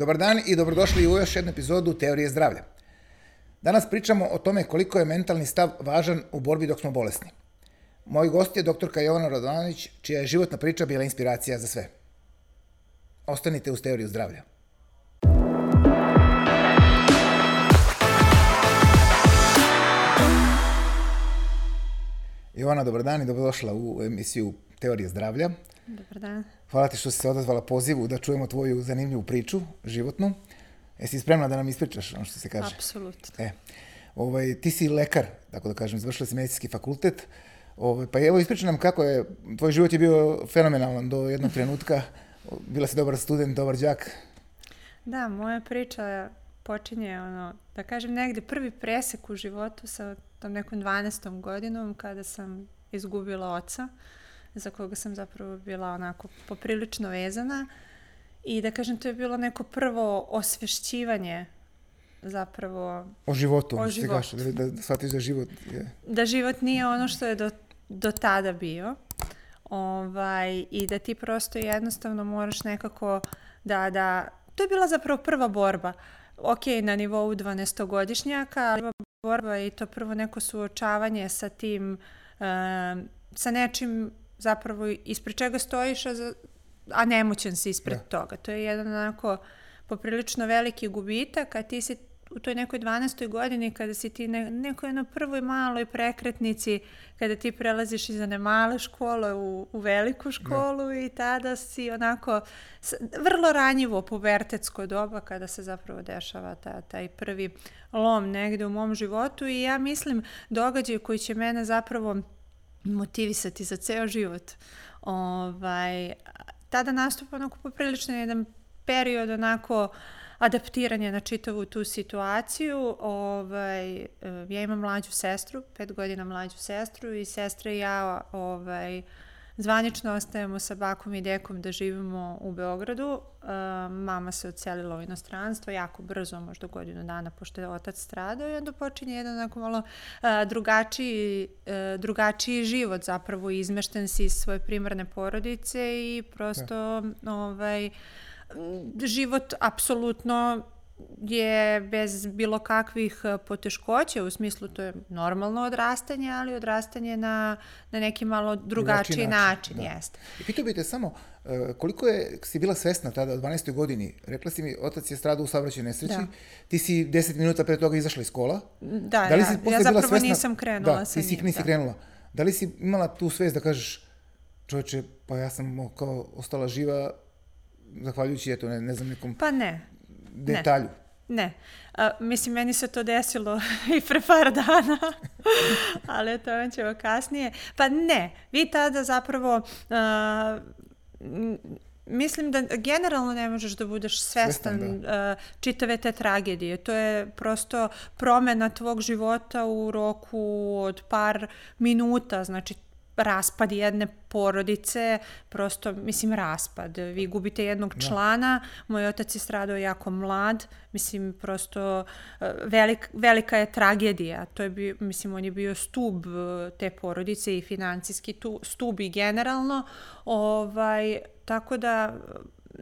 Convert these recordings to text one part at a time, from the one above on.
Dobar dan i dobrodošli u još jednu epizodu Teorije zdravlja. Danas pričamo o tome koliko je mentalni stav važan u borbi dok smo bolesni. Moj gost je doktorka Jovana Radovanović, čija je životna priča bila inspiracija za sve. Ostanite uz Teoriju zdravlja. Jovana, dobar dan i dobrodošla u emisiju Teorije zdravlja. Dobar dan. Hvala ti što si se odazvala pozivu da čujemo tvoju zanimljivu priču, životnu. Jesi spremna da nam ispričaš ono što se kaže? Apsolutno. E, ovaj, ti si lekar, tako da kažem, završila si medicinski fakultet. Ovaj, pa evo ispričaj nam kako je, tvoj život je bio fenomenalan do jednog trenutka. Bila si dobar student, dobar đak. Da, moja priča počinje, ono, da kažem, negde prvi presek u životu sa tom nekom 12. godinom kada sam izgubila oca za koga sam zapravo bila onako poprilično vezana i da kažem to je bilo neko prvo osvešćivanje zapravo o životu, o životu. Gaš, da, da, da shvatiš da život je... Da život nije ono što je do, do tada bio ovaj, i da ti prosto jednostavno moraš nekako da, da, to je bila zapravo prva borba. Ok, na nivou 12-godišnjaka, ali borba i to prvo neko suočavanje sa tim, um, sa nečim zapravo ispred čega stojiš, a, za, a nemoćan si ispred da. toga. To je jedan onako poprilično veliki gubitak, a ti si u toj nekoj 12. godini kada si ti ne, nekoj na prvoj maloj prekretnici, kada ti prelaziš iz one male škole u, u veliku školu da. i tada si onako vrlo ranjivo pubertetsko doba kada se zapravo dešava ta, taj prvi lom negde u mom životu i ja mislim događaj koji će mene zapravo motivisati za ceo život. Ovaj, tada nastupa onako poprilično jedan period onako adaptiranja na čitavu tu situaciju. Ovaj, ja imam mlađu sestru, pet godina mlađu sestru i sestra i ja ovaj, Zvanično ostajemo sa bakom i dekom da živimo u Beogradu. Uh, mama se odselila u inostranstvo jako brzo, možda godinu dana pošto je otac stradao i onda počinje jedan onako malo uh, drugačiji, uh, drugačiji život zapravo izmešten si iz svoje primarne porodice i prosto ja. ovaj, život apsolutno je bez bilo kakvih e, poteškoća, u smislu to je normalno odrastanje, ali odrastanje na, na neki malo drugačiji način, način da. jeste. I pitao bih te samo, e, koliko je, si bila svesna tada, u 12. godini, rekla si mi, otac je stradao u saobraćaju nesreći, da. ti si 10 minuta pre toga izašla iz škola. Da, da li si ja, ja zapravo svesna, nisam krenula da, sa njim. Da, nisi da. krenula. Da li si imala tu svest da kažeš, čovječe, pa ja sam kao ostala živa, zahvaljujući, eto, ne, ne znam, nekom... Pa ne, detalju. Ne. ne. A, mislim, meni se to desilo i pre par dana, ali to vam ćemo kasnije. Pa ne, vi tada zapravo... A, mislim da generalno ne možeš da budeš svestan, svestan da. uh, čitave te tragedije. To je prosto promena tvog života u roku od par minuta. Znači, raspad jedne porodice, prosto, mislim, raspad. Vi gubite jednog da. člana, moj otac je stradao jako mlad, mislim, prosto e, velik, velika je tragedija. To je bio, mislim, on je bio stub e, te porodice i financijski tu, stub i generalno. Ovaj, tako da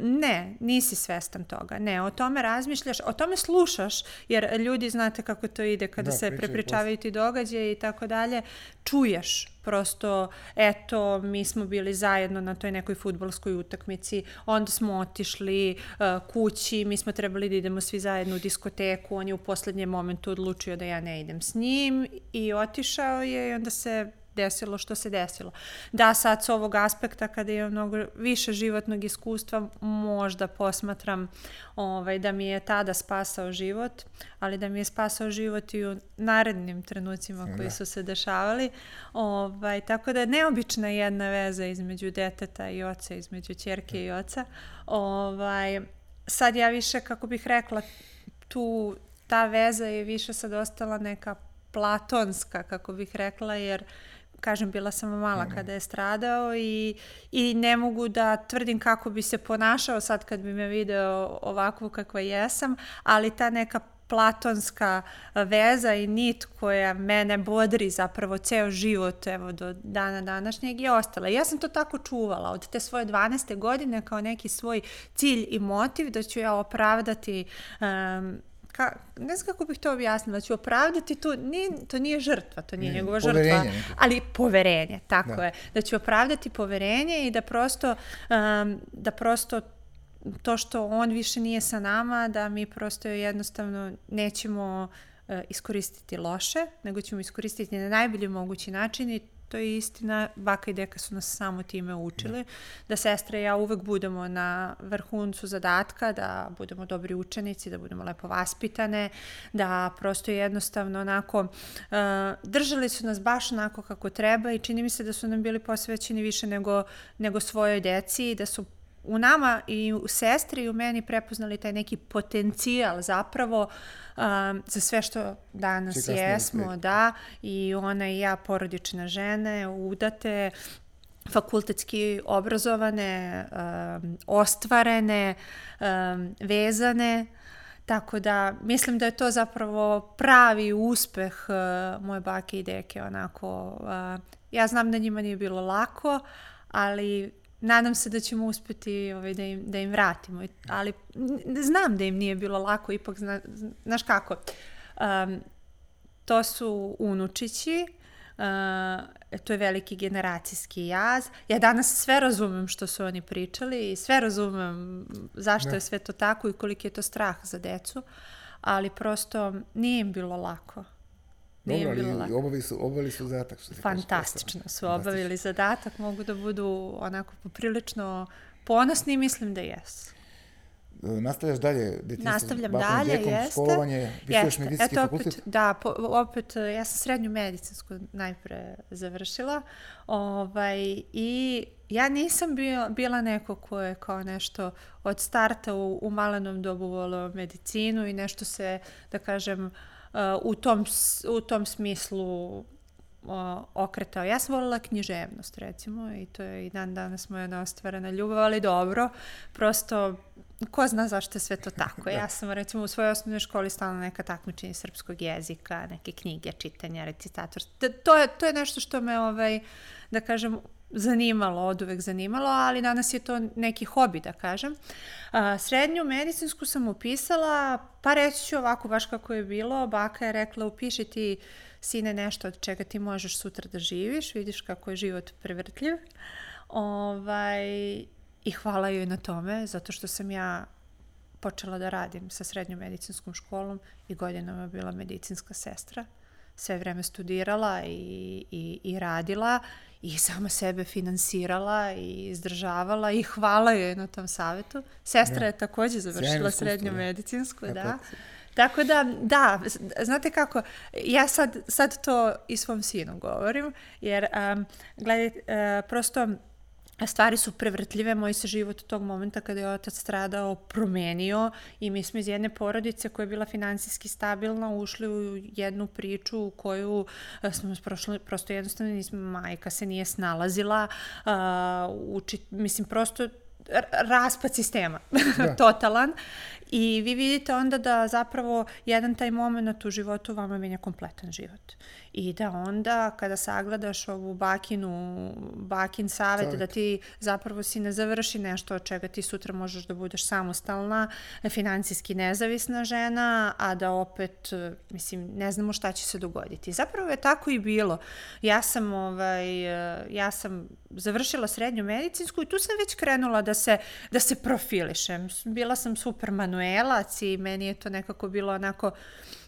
Ne, nisi svestan toga. Ne, o tome razmišljaš, o tome slušaš, jer ljudi znate kako to ide kada da, se prepričavaju ti događaje i tako dalje. Čuješ prosto, eto, mi smo bili zajedno na toj nekoj futbolskoj utakmici, onda smo otišli uh, kući, mi smo trebali da idemo svi zajedno u diskoteku, on je u poslednjem momentu odlučio da ja ne idem s njim i otišao je i onda se desilo što se desilo. Da, sad s ovog aspekta kada imam mnogo više životnog iskustva, možda posmatram ovaj, da mi je tada spasao život, ali da mi je spasao život i u narednim trenucima koji da. su se dešavali. Ovaj, tako da je neobična jedna veza između deteta i oca, između čerke i oca. Ovaj, sad ja više, kako bih rekla, tu ta veza je više sad ostala neka platonska, kako bih rekla, jer uh, kažem, bila sam mala mm. kada je stradao i, i ne mogu da tvrdim kako bi se ponašao sad kad bi me video ovakvu kakva jesam, ali ta neka platonska veza i nit koja mene bodri zapravo ceo život evo do dana današnjeg je ostala. Ja sam to tako čuvala od te svoje 12. godine kao neki svoj cilj i motiv da ću ja opravdati um, ka, ne znam kako bih to objasnila, ću opravdati to, nije, to nije žrtva, to nije mm, njegova žrtva, ali poverenje, tako da. je. Da ću opravdati poverenje i da prosto, um, da prosto to što on više nije sa nama, da mi prosto jednostavno nećemo uh, iskoristiti loše, nego ćemo iskoristiti na najbolji mogući način i to je istina, baka i deka su nas samo time učili, da, da sestre i ja uvek budemo na vrhuncu zadatka, da budemo dobri učenici, da budemo lepo vaspitane, da prosto jednostavno onako, uh, držali su nas baš onako kako treba i čini mi se da su nam bili posvećeni više nego, nego svojoj deci i da su u nama i u sestri i u meni prepoznali taj neki potencijal zapravo um, za sve što danas jesmo, da, i ona i ja porodične žene, udate, fakultetski obrazovane, um, ostvarene, um, vezane, Tako da mislim da je to zapravo pravi uspeh uh, moje bake i deke onako. Uh, ja znam da njima nije bilo lako, ali nadam se da ćemo uspeti ovaj, da, im, da im vratimo. Ali znam da im nije bilo lako, ipak, zna, znaš kako, um, to su unučići, uh, to je veliki generacijski jaz. Ja danas sve razumem što su oni pričali i sve razumem zašto da. je sve to tako i koliki je to strah za decu, ali prosto nije im bilo lako. Dobro, ali obavili su, obavili su zadatak. Što Fantastično kaže, su obavili zadatak, mogu da budu onako poprilično ponosni i mislim da jesu. E, nastavljaš dalje? Nastavljam dalje, dekom, jeste. Školovanje, jeste. medicinski Eto, opet, fakultet? Da, po, opet, ja sam srednju medicinsku najpre završila ovaj, i ja nisam bila, bila neko ko je kao nešto od starta u, u malenom dobu volio medicinu i nešto se, da kažem, uh, u tom, u tom smislu okretao. Ja sam volila književnost, recimo, i to je i dan danas moja neostvarena ljubav, ali dobro, prosto ko zna zašto je sve to tako. Ja sam, recimo, u svojoj osnovnoj školi stalno neka takmičenja srpskog jezika, neke knjige, čitanja, recitator. To je, to je nešto što me, ovaj, da kažem, zanimalo, od uvek zanimalo, ali danas je to neki hobi, da kažem. A, srednju medicinsku sam upisala, pa reći ću ovako, baš kako je bilo, baka je rekla upiši ti sine nešto od čega ti možeš sutra da živiš, vidiš kako je život prevrtljiv. Ovaj, I hvala joj na tome, zato što sam ja počela da radim sa srednjom medicinskom školom i godinama bila medicinska sestra. Sve vreme studirala i, i, i radila i sama sebe finansirala i izdržavala i hvala joj na tom savetu. Sestra ja. je takođe završila srednju medicinsku, da. da. Tako da, da, znate kako, ja sad, sad to i svom sinu govorim, jer, um, gledajte, uh, prosto stvari su prevrtljive, moj se život tog momenta kada je otac stradao promenio i mi smo iz jedne porodice koja je bila finansijski stabilna ušli u jednu priču u koju e, smo prošli, prosto jednostavno nismo, majka se nije snalazila, uh, uči, mislim prosto raspad sistema, da. totalan. I vi vidite onda da zapravo jedan taj moment u životu vama menja kompletan život. I da onda kada sagledaš ovu bakinu, bakin savet, Savjet. da ti zapravo si ne završi nešto od čega ti sutra možeš da budeš samostalna, financijski nezavisna žena, a da opet, mislim, ne znamo šta će se dogoditi. Zapravo je tako i bilo. Ja sam, ovaj, ja sam završila srednju medicinsku i tu sam već krenula da se, da se profilišem. Bila sam super manuelac i meni je to nekako bilo onako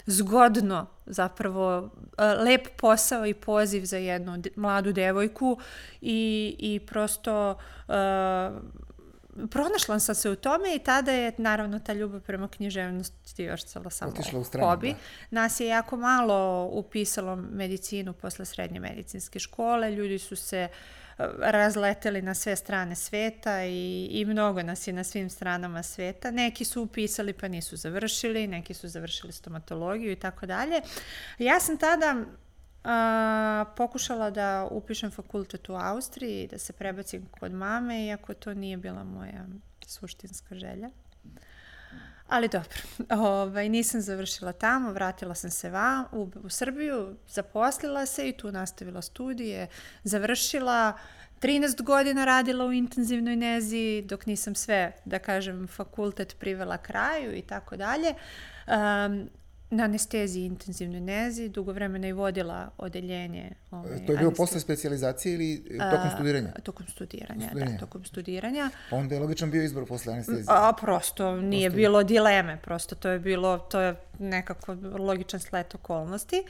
zgodno zapravo e, lep posao i poziv za jednu mladu devojku i, i prosto uh, pronašla sam se u tome i tada je naravno ta ljubav prema književnosti još celo samo hobi. Da. Nas je jako malo upisalo medicinu posle srednje medicinske škole, ljudi su se uh, razleteli na sve strane sveta i, i mnogo nas je na svim stranama sveta. Neki su upisali pa nisu završili, neki su završili stomatologiju i tako dalje. Ja sam tada a, pokušala da upišem fakultet u Austriji, da se prebacim kod mame, iako to nije bila moja suštinska želja. Ali dobro, ovaj, nisam završila tamo, vratila sam se va, u, u Srbiju, zaposlila se i tu nastavila studije, završila, 13 godina radila u intenzivnoj nezi, dok nisam sve, da kažem, fakultet privela kraju i tako dalje. Na anesteziji intenzivnoj nezi, dugo vremena i vodila odeljenje. Ovaj, to je bilo posle specializacije ili tokom studiranja? A, tokom studiranja, studiranja, da, tokom studiranja. Pa onda je logičan bio izbor posle anestezije? A, prosto, nije prosto... bilo dileme, prosto to je bilo, to je nekako logičan slet okolnosti.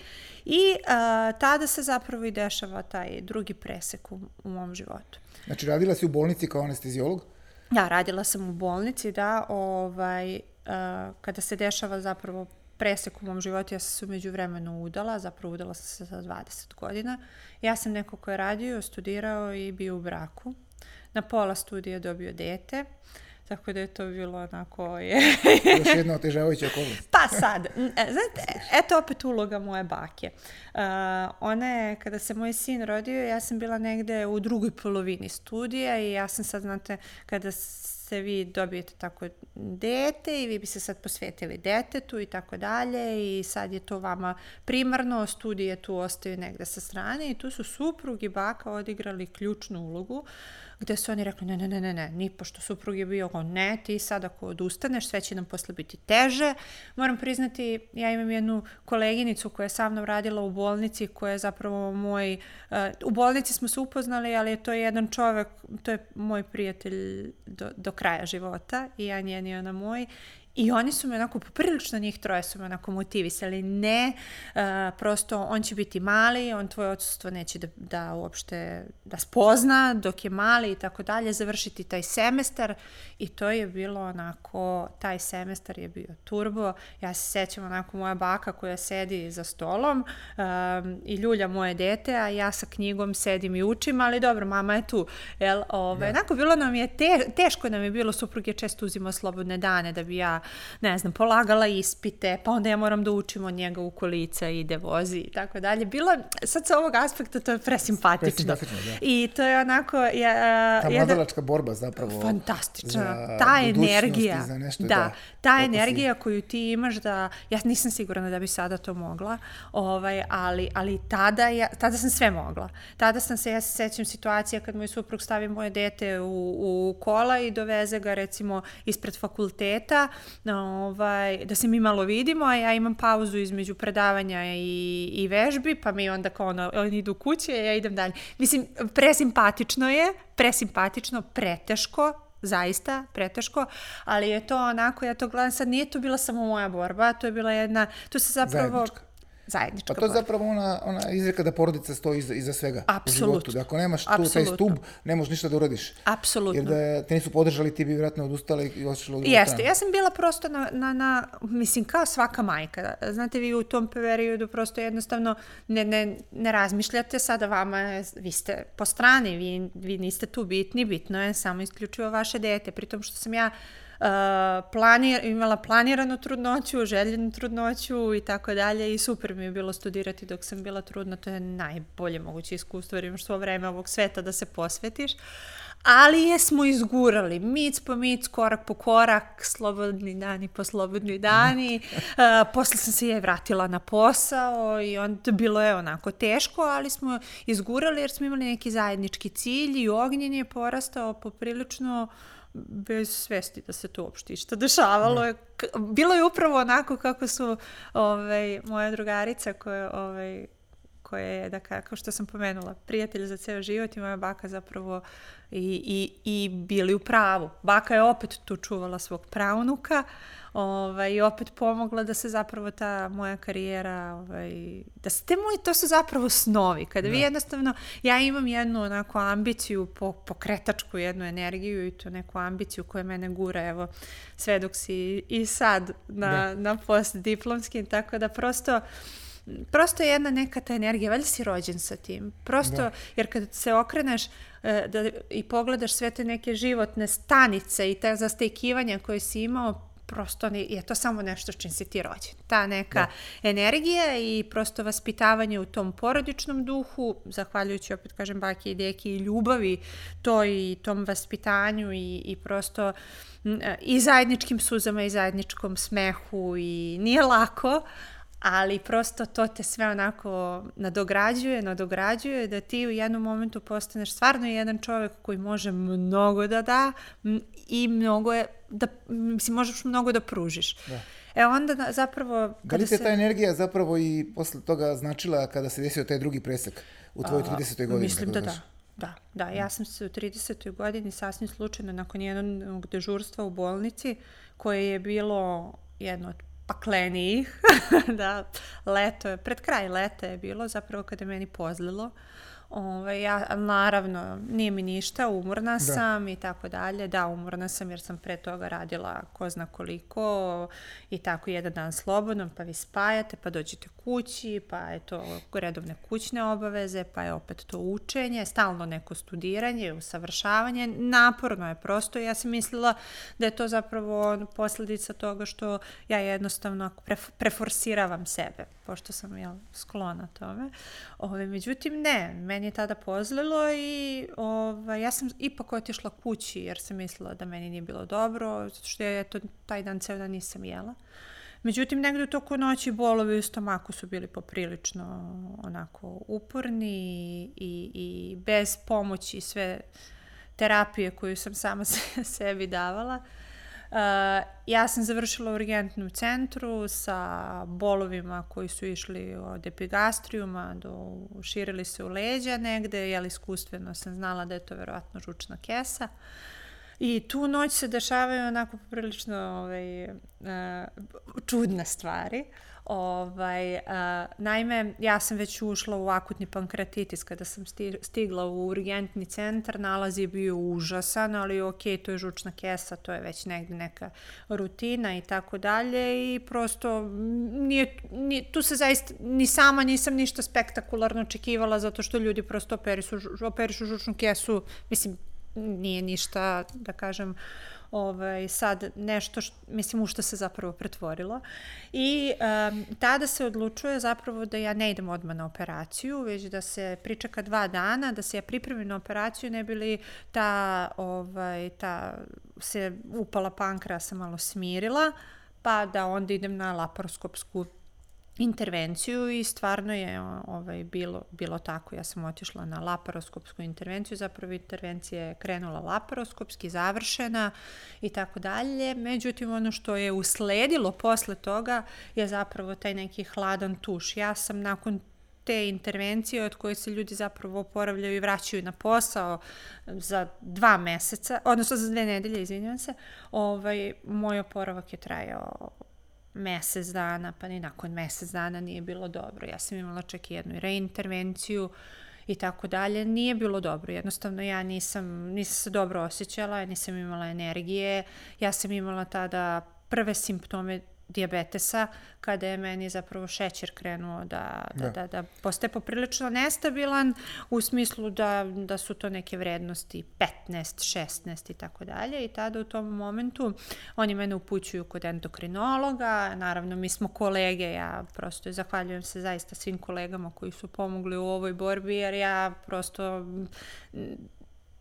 I a, tada se zapravo i dešava taj drugi presek u, u mom životu. Znači, radila si u bolnici kao anestezijolog? Da, radila sam u bolnici, da, ovaj, a, kada se dešava zapravo presek u mom životu, ja sam se umeđu vremenu udala, zapravo udala sam se za 20 godina. Ja sam neko ko je radio, studirao i bio u braku. Na pola studija dobio dete. Tako da je to bilo onako... Je... Još jedna otežavajuća okolnost. pa sad, e, znate, eto opet uloga moje bake. Uh, ona je, kada se moj sin rodio, ja sam bila negde u drugoj polovini studija i ja sam sad, znate, kada se vi dobijete tako dete i vi bi se sad posvetili detetu i tako dalje i sad je to vama primarno, studije tu ostaju negde sa strane i tu su suprug i baka odigrali ključnu ulogu uh, gde su oni rekli ne, ne, ne, ne, ne, ni pošto suprug je bio kao ne, ti sad ako odustaneš, sve će nam posle biti teže. Moram priznati, ja imam jednu koleginicu koja je sa mnom radila u bolnici, koja je zapravo moj, uh, u bolnici smo se upoznali, ali je to jedan čovek, to je moj prijatelj do, do kraja života i ja njen i ona moj I oni su me onako, poprilično njih troje su me onako motivisali, ne, uh, prosto on će biti mali, on tvoje odsustvo neće da, da uopšte da spozna dok je mali i tako dalje, završiti taj semestar. I to je bilo onako, taj semestar je bio turbo, ja se sećam onako moja baka koja sedi za stolom um, i ljulja moje dete, a ja sa knjigom sedim i učim, ali dobro, mama je tu, jel, ovaj, da. onako bilo nam je, te, teško nam je bilo, suprug je često uzimao slobodne dane da bi ja ne znam, polagala ispite, pa onda ja moram da učim od njega u kolica, ide, vozi i tako dalje. Bilo, sad sa ovog aspekta to je presimpatično. da. I to je onako... Ja, Ta mladalačka borba zapravo. Fantastična. Ta energija. Za nešto, da, da, ta energija koju ti imaš da... Ja nisam sigurna da bi sada to mogla, ovaj, ali, ali tada, ja, tada sam sve mogla. Tada sam se, ja se sećam situacija kad moj suprug stavi moje dete u, u kola i doveze ga recimo ispred fakulteta ovaj, da se mi malo vidimo, a ja imam pauzu između predavanja i, i vežbi, pa mi onda kao ono, oni idu kuće, ja idem dalje. Mislim, presimpatično je, presimpatično, preteško, zaista preteško, ali je to onako, ja to gledam sad, nije to bila samo moja borba, to je bila jedna, to se zapravo... Zajednička zajednička Pa to je zapravo ona, ona izreka da porodica stoji iza, iza svega u životu. Da ako nemaš tu taj stub, ne možeš ništa da uradiš. Apsolutno. Jer da te nisu podržali, ti bi vjerojatno odustala i otišla u drugu Jeste, stranu. ja sam bila prosto na, na, na, mislim, kao svaka majka. Znate, vi u tom periodu prosto jednostavno ne, ne, ne razmišljate sada vama, vi ste po strani, vi, vi niste tu bitni, bitno je samo isključivo vaše dete. Pritom što sam ja Uh, planir, imala planiranu trudnoću, željenu trudnoću i tako dalje i super mi je bilo studirati dok sam bila trudna, to je najbolje moguće iskustvo jer imaš svo vreme ovog sveta da se posvetiš. Ali je smo izgurali, mic po mic, korak po korak, slobodni dani po slobodni dani. Uh, posle sam se je vratila na posao i onda bilo je onako teško, ali smo izgurali jer smo imali neki zajednički cilj i ognjen je porastao poprilično uh, bez svesti da se to uopšte išta dešavalo. Je, bilo je upravo onako kako su ovaj, moja drugarica koja, ovaj, koja je, da kao što sam pomenula, prijatelj za ceo život i moja baka zapravo i, i, i bili u pravu. Baka je opet tu čuvala svog pravnuka, ovaj, i opet pomogla da se zapravo ta moja karijera, ovaj, da se te moji, to su zapravo snovi. Kada da. vi jednostavno, ja imam jednu onako ambiciju, po, pokretačku jednu energiju i to neku ambiciju koja mene gura, evo, sve dok si i sad na, da. na postdiplomskim, tako da prosto prosto je jedna neka ta energija, valjda si rođen sa tim. Prosto, da. jer kad se okreneš da, i pogledaš sve te neke životne stanice i te zastekivanja koje si imao, prosto je to samo nešto čim si ti rođen. Ta neka da. energija i prosto vaspitavanje u tom porodičnom duhu, zahvaljujući opet kažem baki i deki i ljubavi to i tom vaspitanju i, i prosto i zajedničkim suzama i zajedničkom smehu i nije lako, ali prosto to te sve onako nadograđuje, nadograđuje da ti u jednom momentu postaneš stvarno jedan čovek koji može mnogo da da i mnogo je, da, mislim, možeš mnogo da pružiš. Da. E onda zapravo... Da li te se... ta energija zapravo i posle toga značila kada se desio taj drugi presek u tvojoj 30. godini? Mislim da da. Da, da, ja sam se u 30. godini sasvim slučajno nakon jednog dežurstva u bolnici koje je bilo jedno od paklenijih, da, leto je, pred kraj leta je bilo zapravo kada je meni pozlilo. Ove, ja, naravno, nije mi ništa, umorna da. sam i tako dalje. Da, umorna sam jer sam pre toga radila ko zna koliko i tako jedan dan slobodno, pa vi spajate, pa dođete kući, pa je to redovne kućne obaveze, pa je opet to učenje, stalno neko studiranje, usavršavanje. Naporno je prosto. Ja sam mislila da je to zapravo posledica toga što ja jednostavno preforsiravam sebe, pošto sam jel, sklona tome. Ove, međutim, ne, meni je tada pozlilo i ove, ja sam ipak otišla kući jer sam mislila da meni nije bilo dobro, zato što ja to, taj dan ceo dan nisam jela. Međutim, negde u toku noći bolovi u stomaku su bili poprilično onako uporni i, i bez pomoći sve terapije koju sam sama se, sebi davala. Uh, ja sam završila u urgentnom centru sa bolovima koji su išli od epigastrijuma do širili se u leđa negde, jel iskustveno sam znala da je to verovatno žučna kesa. Uh, I tu noć se dešavaju onako poprilično ovaj, uh, čudne stvari. Ovaj, uh, naime, ja sam već ušla u akutni pankreatitis kada sam stigla u urgentni centar, nalaz je bio užasan, ali ok, to je žučna kesa, to je već negde neka rutina i tako dalje i prosto nije, nije, tu se zaista ni sama nisam ništa spektakularno očekivala zato što ljudi prosto operišu, operišu žučnu kesu, mislim, nije ništa, da kažem, ovaj, sad nešto, što, mislim, u što se zapravo pretvorilo. I um, tada se odlučuje zapravo da ja ne idem odmah na operaciju, već da se pričeka dva dana, da se ja pripremim na operaciju, ne bi li ta, ovaj, ta se upala pankrasa malo smirila, pa da onda idem na laparoskopsku intervenciju i stvarno je ovaj, bilo, bilo tako. Ja sam otišla na laparoskopsku intervenciju, zapravo intervencija je krenula laparoskopski, završena i tako dalje. Međutim, ono što je usledilo posle toga je zapravo taj neki hladan tuš. Ja sam nakon te intervencije od koje se ljudi zapravo oporavljaju i vraćaju na posao za dva meseca, odnosno za dve nedelje, izvinjam se, ovaj, moj oporavak je trajao mesec dana, pa ni nakon mesec dana nije bilo dobro. Ja sam imala čak i jednu reintervenciju i tako dalje. Nije bilo dobro, jednostavno ja nisam, nisam se dobro osjećala, nisam imala energije, ja sam imala tada prve simptome diabetesa, kada je meni zapravo šećer krenuo da, da, da. da, da postaje poprilično nestabilan u smislu da, da su to neke vrednosti 15, 16 i tako dalje. I tada u tom momentu oni mene upućuju kod endokrinologa, naravno mi smo kolege, ja prosto zahvaljujem se zaista svim kolegama koji su pomogli u ovoj borbi jer ja prosto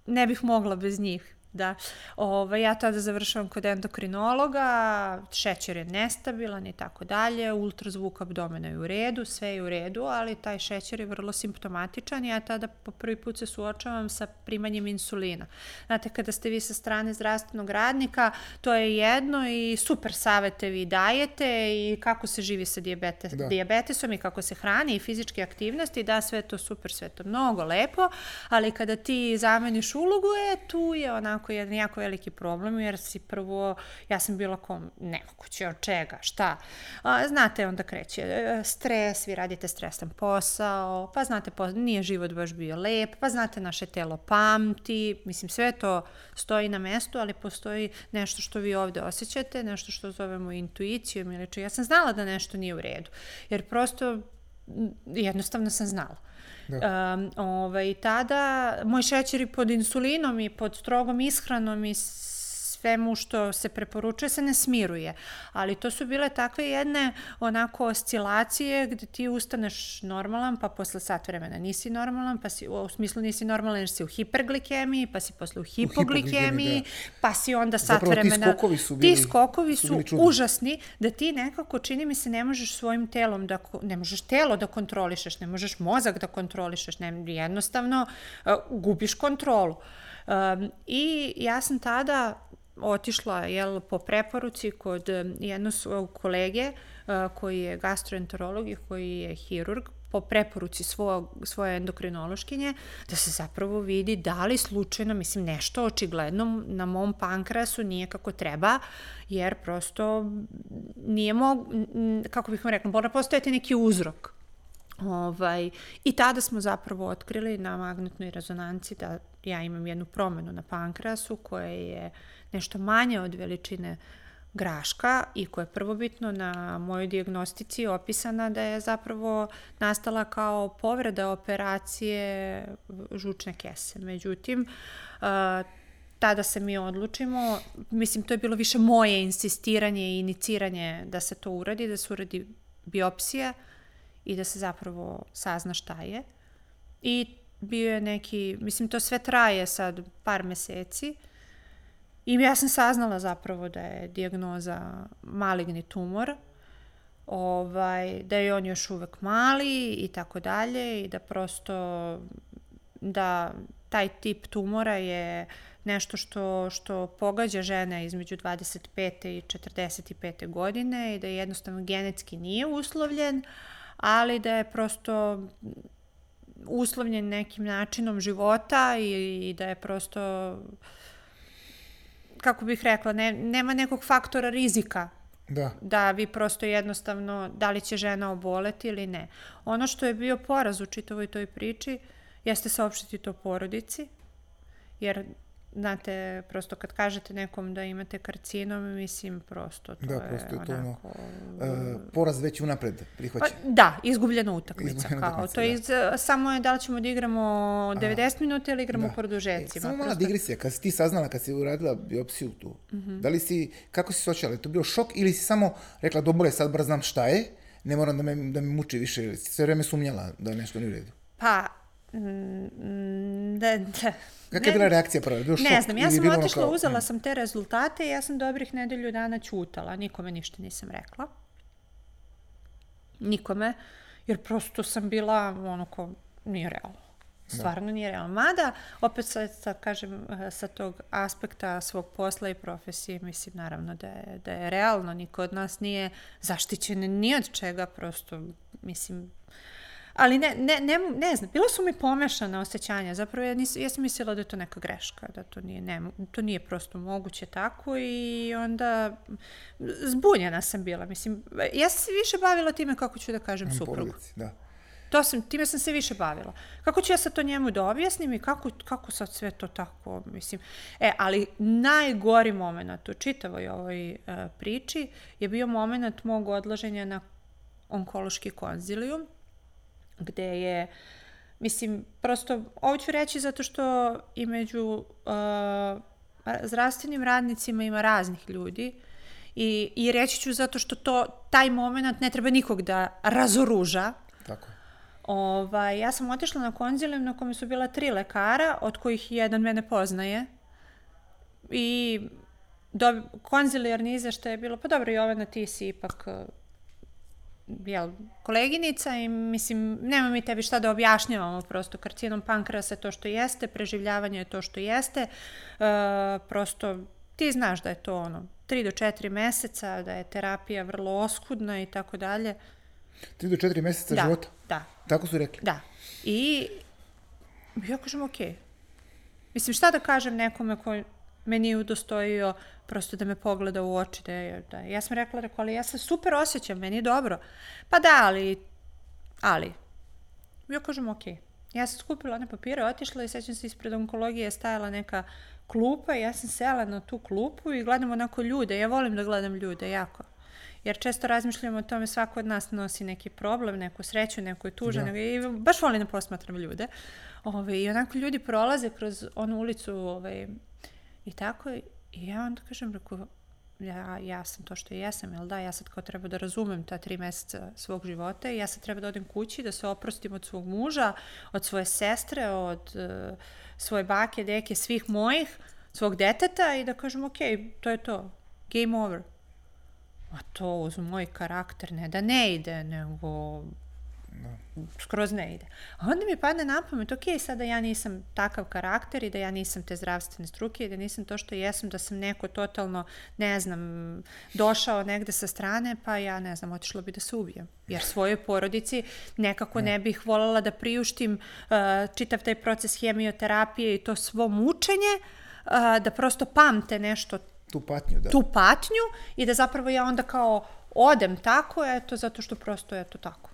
ne bih mogla bez njih Da. Ove, ja tada završavam kod endokrinologa, šećer je nestabilan i tako dalje, ultrazvuk abdomena je u redu, sve je u redu, ali taj šećer je vrlo simptomatičan i ja tada po prvi put se suočavam sa primanjem insulina. Znate, kada ste vi sa strane zdravstvenog radnika, to je jedno i super savete vi dajete i kako se živi sa diabetes, da. diabetesom i kako se hrani i fizičke aktivnosti, da, sve to super, sve to mnogo lepo, ali kada ti zameniš ulogu, e, tu je onako onako jedan jako veliki problem, jer si prvo, ja sam bila kao, nemoguće, od čega, šta? A, znate, onda kreće e, stres, vi radite stresan posao, pa znate, po, nije život baš bio lep, pa znate, naše telo pamti, mislim, sve to stoji na mestu, ali postoji nešto što vi ovde osjećate, nešto što zovemo intuicijom ili čo. Ja sam znala da nešto nije u redu, jer prosto jednostavno sam znala. Da. Um, ovaj, tada moj šećer i pod insulinom i pod strogom ishranom i svemu što se preporučuje se ne smiruje. Ali to su bile takve jedne onako oscilacije gde ti ustaneš normalan, pa posle sat vremena nisi normalan, pa si, u smislu nisi normalan jer si u hiperglikemiji, pa si posle u hipoglikemiji, da. pa si onda sat Zapravo, ti vremena... skokovi su bili- Ti skokovi su bili čudni. užasni, da ti nekako, čini mi se, ne možeš svojim telom da, ne možeš telo da kontrolišeš, ne možeš mozak da kontrolišeš, ne, jednostavno uh, gubiš kontrolu. Um, I ja sam tada otišla jel, po preporuci kod um, jednog svog kolege uh, koji je gastroenterolog i koji je hirurg, po preporuci svog, svoje endokrinološkinje, da se zapravo vidi da li slučajno, mislim, nešto očigledno na mom pankrasu nije kako treba, jer prosto nije mog, n- kako bih vam rekla, mora postojati neki uzrok. Ovaj, I tada smo zapravo otkrili na magnetnoj rezonanci da ja imam jednu promenu na pankrasu koja je nešto manje od veličine graška i koja je prvobitno na mojoj dijagnostici opisana da je zapravo nastala kao povreda operacije žučne kese. Međutim, uh, tada se mi odlučimo, mislim to je bilo više moje insistiranje i iniciranje da se to uradi, da se uradi biopsija i da se zapravo sazna šta je. I bio je neki, mislim to sve traje sad par meseci i ja sam saznala zapravo da je dijagnoza maligni tumor, ovaj, da je on još uvek mali i tako dalje i da prosto da taj tip tumora je nešto što, što pogađa žene između 25. i 45. godine i da jednostavno genetski nije uslovljen, ali da je prosto uslovljen nekim načinom života i, i da je prosto kako bih rekla, ne, nema nekog faktora rizika Da. da vi prosto jednostavno, da li će žena oboleti ili ne. Ono što je bio poraz u čitavoj toj priči jeste saopštiti to porodici, jer znate, prosto kad kažete nekom da imate karcinom, mislim, prosto to Da, je prosto je to ono, onako... E, poraz već unapred Pa, prihvaćen. da, izgubljena utakmica. Izgubljena kao, utakmica, to je da. iz, samo je da li ćemo da igramo 90 minuta ili igramo Da. produžecima. E, samo mala digresija, kad si ti saznala, kad si uradila biopsiju tu, Mhm. da li si, kako si se osjećala, je to bio šok ili si samo rekla, dobro je, sad bar znam šta je, ne moram da me, da me muči više, sve vreme sumnjala da nešto nije u redu? Pa, da, da. Kakva je bila reakcija prva? Bio šok Ne znam, ja sam bilo otišla, kao, uzela mm, sam te rezultate i ja sam dobrih nedelju dana ćutala. Nikome ništa nisam rekla. Nikome. Jer prosto sam bila ono ko nije realno. Stvarno nije realno. Mada, opet sad, sad kažem, sa tog aspekta svog posla i profesije, mislim naravno da je, da je realno. Niko od nas nije zaštićen ni od čega, prosto, mislim, Ali ne, ne, ne, ne znam, bilo su mi pomešana osjećanja, zapravo ja, nis, ja sam mislila da je to neka greška, da to nije, ne, to nije prosto moguće tako i onda zbunjena sam bila, mislim, ja sam se više bavila time kako ću da kažem suprugu. da. To sam, time sam se više bavila. Kako ću ja sad to njemu da objasnim i kako, kako sad sve to tako, mislim. E, ali najgori moment u čitavoj ovoj uh, priči je bio moment mog odlaženja na onkološki konzilijum, gde je, mislim, prosto, ovo ću reći zato što i među uh, zdravstvenim radnicima ima raznih ljudi i, i reći ću zato što to, taj moment ne treba nikog da razoruža, Tako. Ovaj, ja sam otišla na konzilijum na kome su bila tri lekara, od kojih jedan mene poznaje. I do, konzilijarni izveštaj je bilo, pa dobro Jovana, ti si ipak jel, koleginica i mislim, nema mi tebi šta da objašnjavamo prosto, karcinom pankrasa je to što jeste, preživljavanje je to što jeste, uh, prosto ti znaš da je to ono, 3 do 4 meseca, da je terapija vrlo oskudna i tako dalje. 3 do 4 meseca Da, života. da, Tako su rekli. Da. I ja kažem, ok. Mislim, šta da kažem nekome ko me nije udostojio prosto da me pogleda u oči. Da, je- da. Ja sam rekla, rekao, ali ja se super osjećam, meni je dobro. Pa da, ali, ali. Ja kažem, ok. Ja sam skupila one papire, otišla i sećam se ispred onkologije je stajala neka klupa i ja sam sela na tu klupu i gledam onako ljude. Ja volim da gledam ljude, jako. Jer često razmišljamo o tome, svako od nas nosi neki problem, neku sreću, neku je Da. i baš volim da posmatram ljude. Ove, I onako ljudi prolaze kroz onu ulicu ove, i tako, I ja onda kažem, rekao, ja, ja sam to što jesam, jel da, ja sad kao treba da razumem ta tri meseca svog života i ja sad treba da odem kući, da se oprostim od svog muža, od svoje sestre, od uh, svoje bake, deke, svih mojih, svog deteta i da kažem, ok, to je to, game over. A to uz moj karakter ne da ne ide, nego. Skroz ne ide. A onda mi padne na pamet, ok, sada ja nisam takav karakter i da ja nisam te zdravstvene struke i da nisam to što jesam, da sam neko totalno, ne znam, došao negde sa strane, pa ja, ne znam, otišla bi da se ubijem. Jer svojoj porodici nekako ne bih voljela da priuštim uh, čitav taj proces hemioterapije i to svo mučenje, uh, da prosto pamte nešto tu patnju, da. tu patnju i da zapravo ja onda kao odem tako, eto, zato što prosto je to tako.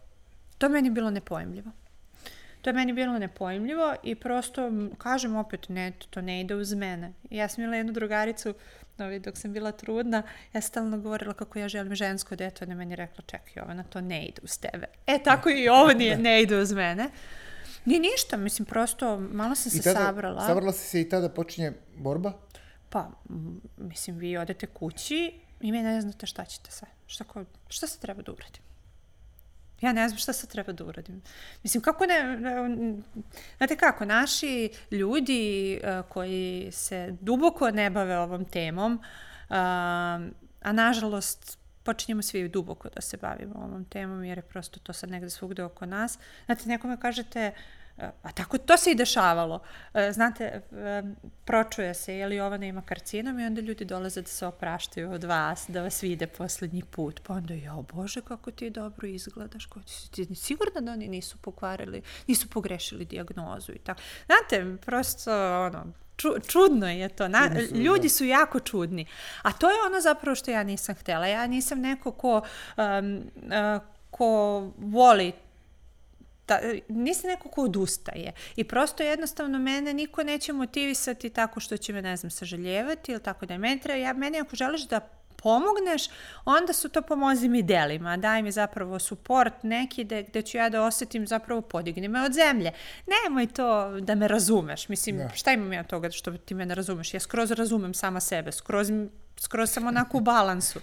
To je meni bilo nepojemljivo. To je meni bilo nepojemljivo i prosto, kažem opet, ne, to ne ide uz mene. Ja sam imala jednu drugaricu, ovaj, dok sam bila trudna, ja stalno govorila kako ja želim žensko dete, ona meni rekla, čekaj Jovana, to ne ide uz tebe. E, tako i ovo nije, ne ide uz mene. Ni ništa, mislim, prosto malo sam se I tada, sabrala. Sabrala si se i tada počinje borba? Pa, mislim, vi odete kući i vi ne znate šta ćete sve. Šta, ko, šta se treba da uradim? Ja ne znam šta se treba da uradim. Mislim, kako ne... Znate kako, naši ljudi uh, koji se duboko ne bave ovom temom, uh, a nažalost počinjemo svi duboko da se bavimo ovom temom, jer je prosto to sad negde svugde oko nas. Znate, nekome kažete, uh, A tako to se i dešavalo. E, znate, e, pročuje se je li Jovana ima karcinom i onda ljudi dolaze da se opraštaju od vas, da vas vide poslednji put. Pa onda, ja, bože, kako ti dobro izgledaš, kako ti, ti sigurno da oni nisu pokvarili, nisu pogrešili diagnozu i tako. Znate, prosto, ono, ču, čudno je to. Na, su, ljudi da. su jako čudni. A to je ono zapravo što ja nisam htela. Ja nisam neko ko, um, uh, ko voli ta, nisam neko ko odustaje. I prosto jednostavno mene niko neće motivisati tako što će me, ne znam, sažaljevati ili tako da je meni treba, ja, meni ako želiš da pomogneš, onda su to pomozi mi delima, daj mi zapravo suport neki gde, gde ću ja da osetim zapravo podigni me od zemlje. Nemoj to da me razumeš, mislim, da. šta imam ja toga što ti me ne razumeš, ja skroz razumem sama sebe, skroz, skroz sam onako u balansu.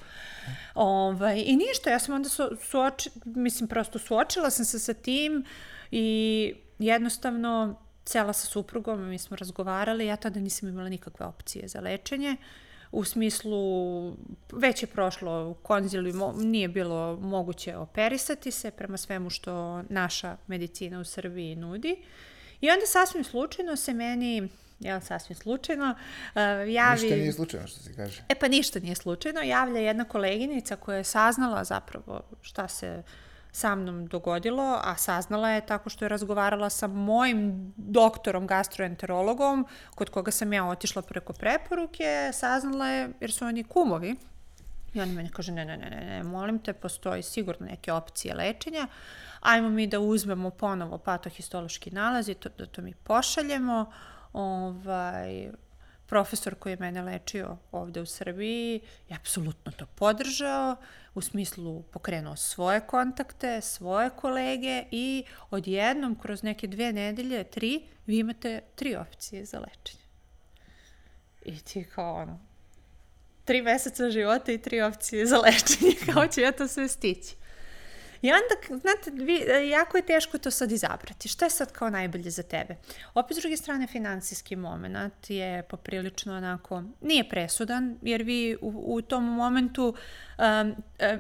Ovaj, I ništa, ja sam onda su, suoči, mislim, prosto suočila sam se sa tim i jednostavno cela sa suprugom, mi smo razgovarali, ja tada nisam imala nikakve opcije za lečenje. U smislu, već je prošlo u konzili, nije bilo moguće operisati se prema svemu što naša medicina u Srbiji nudi. I onda sasvim slučajno se meni jel, sasvim slučajno, uh, javi... Ništa nije slučajno, što se kaže. E pa ništa nije slučajno, javlja jedna koleginica koja je saznala zapravo šta se sa mnom dogodilo, a saznala je tako što je razgovarala sa mojim doktorom gastroenterologom, kod koga sam ja otišla preko preporuke, saznala je, jer su oni kumovi, i on meni kaže, ne, ne, ne, ne, ne, molim te, postoji sigurno neke opcije lečenja, ajmo mi da uzmemo ponovo patohistološki nalaz i to, da to mi pošaljemo, ovaj, profesor koji je mene lečio ovde u Srbiji je apsolutno to podržao, u smislu pokrenuo svoje kontakte, svoje kolege i odjednom kroz neke dve nedelje, tri, vi imate tri opcije za lečenje. I ti kao ono, tri meseca života i tri opcije za lečenje, kao ću ja to sve stići. I onda, znate, vi, jako je teško to sad izabrati. Šta je sad kao najbolje za tebe? Opet, s druge strane, finansijski moment je poprilično onako, nije presudan, jer vi u, u tom momentu, um,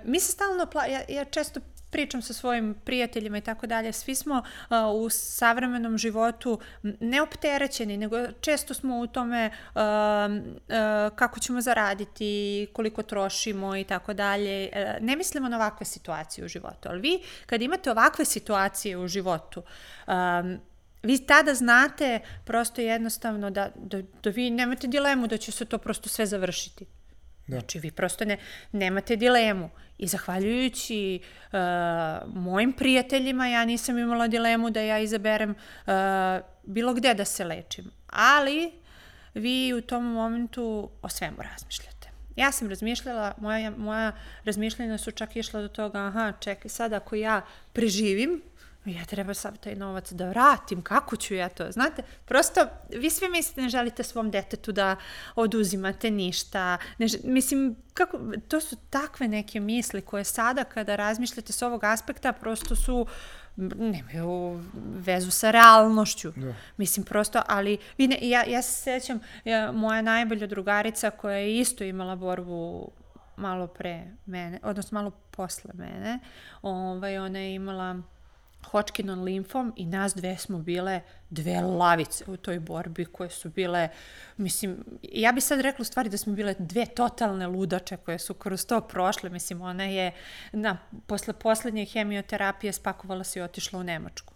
mi se stalno, pla, ja, ja često pričam sa svojim prijateljima i tako dalje, svi smo uh, u savremenom životu neopterećeni, nego često smo u tome uh, uh, kako ćemo zaraditi, koliko trošimo i tako dalje. Uh, ne mislimo na ovakve situacije u životu, ali vi kad imate ovakve situacije u životu, um, vi tada znate prosto jednostavno da, da, da vi nemate dilemu da će se to prosto sve završiti. Da. Znači, vi prosto ne, nemate dilemu. I zahvaljujući uh, mojim prijateljima, ja nisam imala dilemu da ja izaberem uh, bilo gde da se lečim. Ali, vi u tom momentu o svemu razmišljate. Ja sam razmišljala, moja, moja razmišljanja su čak išla do toga, aha, čekaj, sad ako ja preživim, ja treba sav taj novac da vratim, kako ću ja to, znate, prosto vi svi mislite ne želite svom detetu da oduzimate ništa, ne, mislim, kako, to su takve neke misli koje sada kada razmišljate s ovog aspekta prosto su nemaju vezu sa realnošću. Da. Mislim, prosto, ali vi ne, ja, ja se sećam, ja, moja najbolja drugarica koja je isto imala borbu malo pre mene, odnosno malo posle mene, ovaj, ona je imala Hodgkinom limfom i nas dve smo bile dve lavice u toj borbi koje su bile, mislim, ja bih sad rekla u stvari da smo bile dve totalne ludače koje su kroz to prošle, mislim, ona je na, posle poslednje hemioterapije spakovala se i otišla u Nemačku.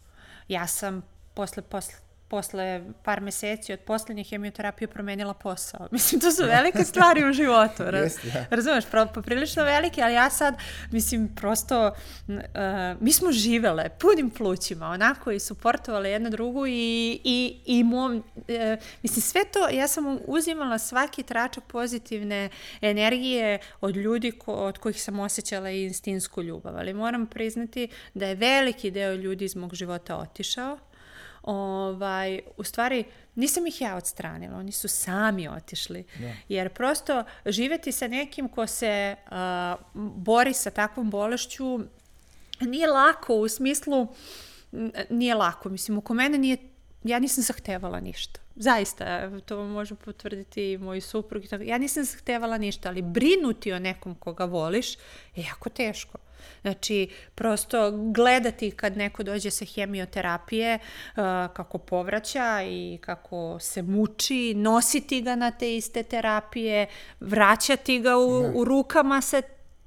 Ja sam posle, posle posle par meseci od poslednje hemioterapije promenila posao. Mislim, to su velike stvari u životu. Raz, Jest, ja. Razumeš, poprilično velike, ali ja sad, mislim, prosto, uh, mi smo živele punim plućima, onako, i suportovale jedna drugu i, i, i mom, uh, mislim, sve to, ja sam uzimala svaki tračak pozitivne energije od ljudi ko, od kojih sam osjećala i instinsku ljubav, ali moram priznati da je veliki deo ljudi iz mog života otišao, ovaj, u stvari nisam ih ja odstranila, oni su sami otišli. Da. Jer prosto živeti sa nekim ko se uh, bori sa takvom bolešću nije lako u smislu nije lako. Mislim, oko mene nije, ja nisam zahtevala ništa. Zaista, to može potvrditi i moj suprug. Ja nisam zahtevala ništa, ali brinuti o nekom koga voliš je jako teško. Znači, prosto gledati kad neko dođe sa hemioterapije, uh, kako povraća i kako se muči, nositi ga na te iste terapije, vraćati ga u, u rukama sa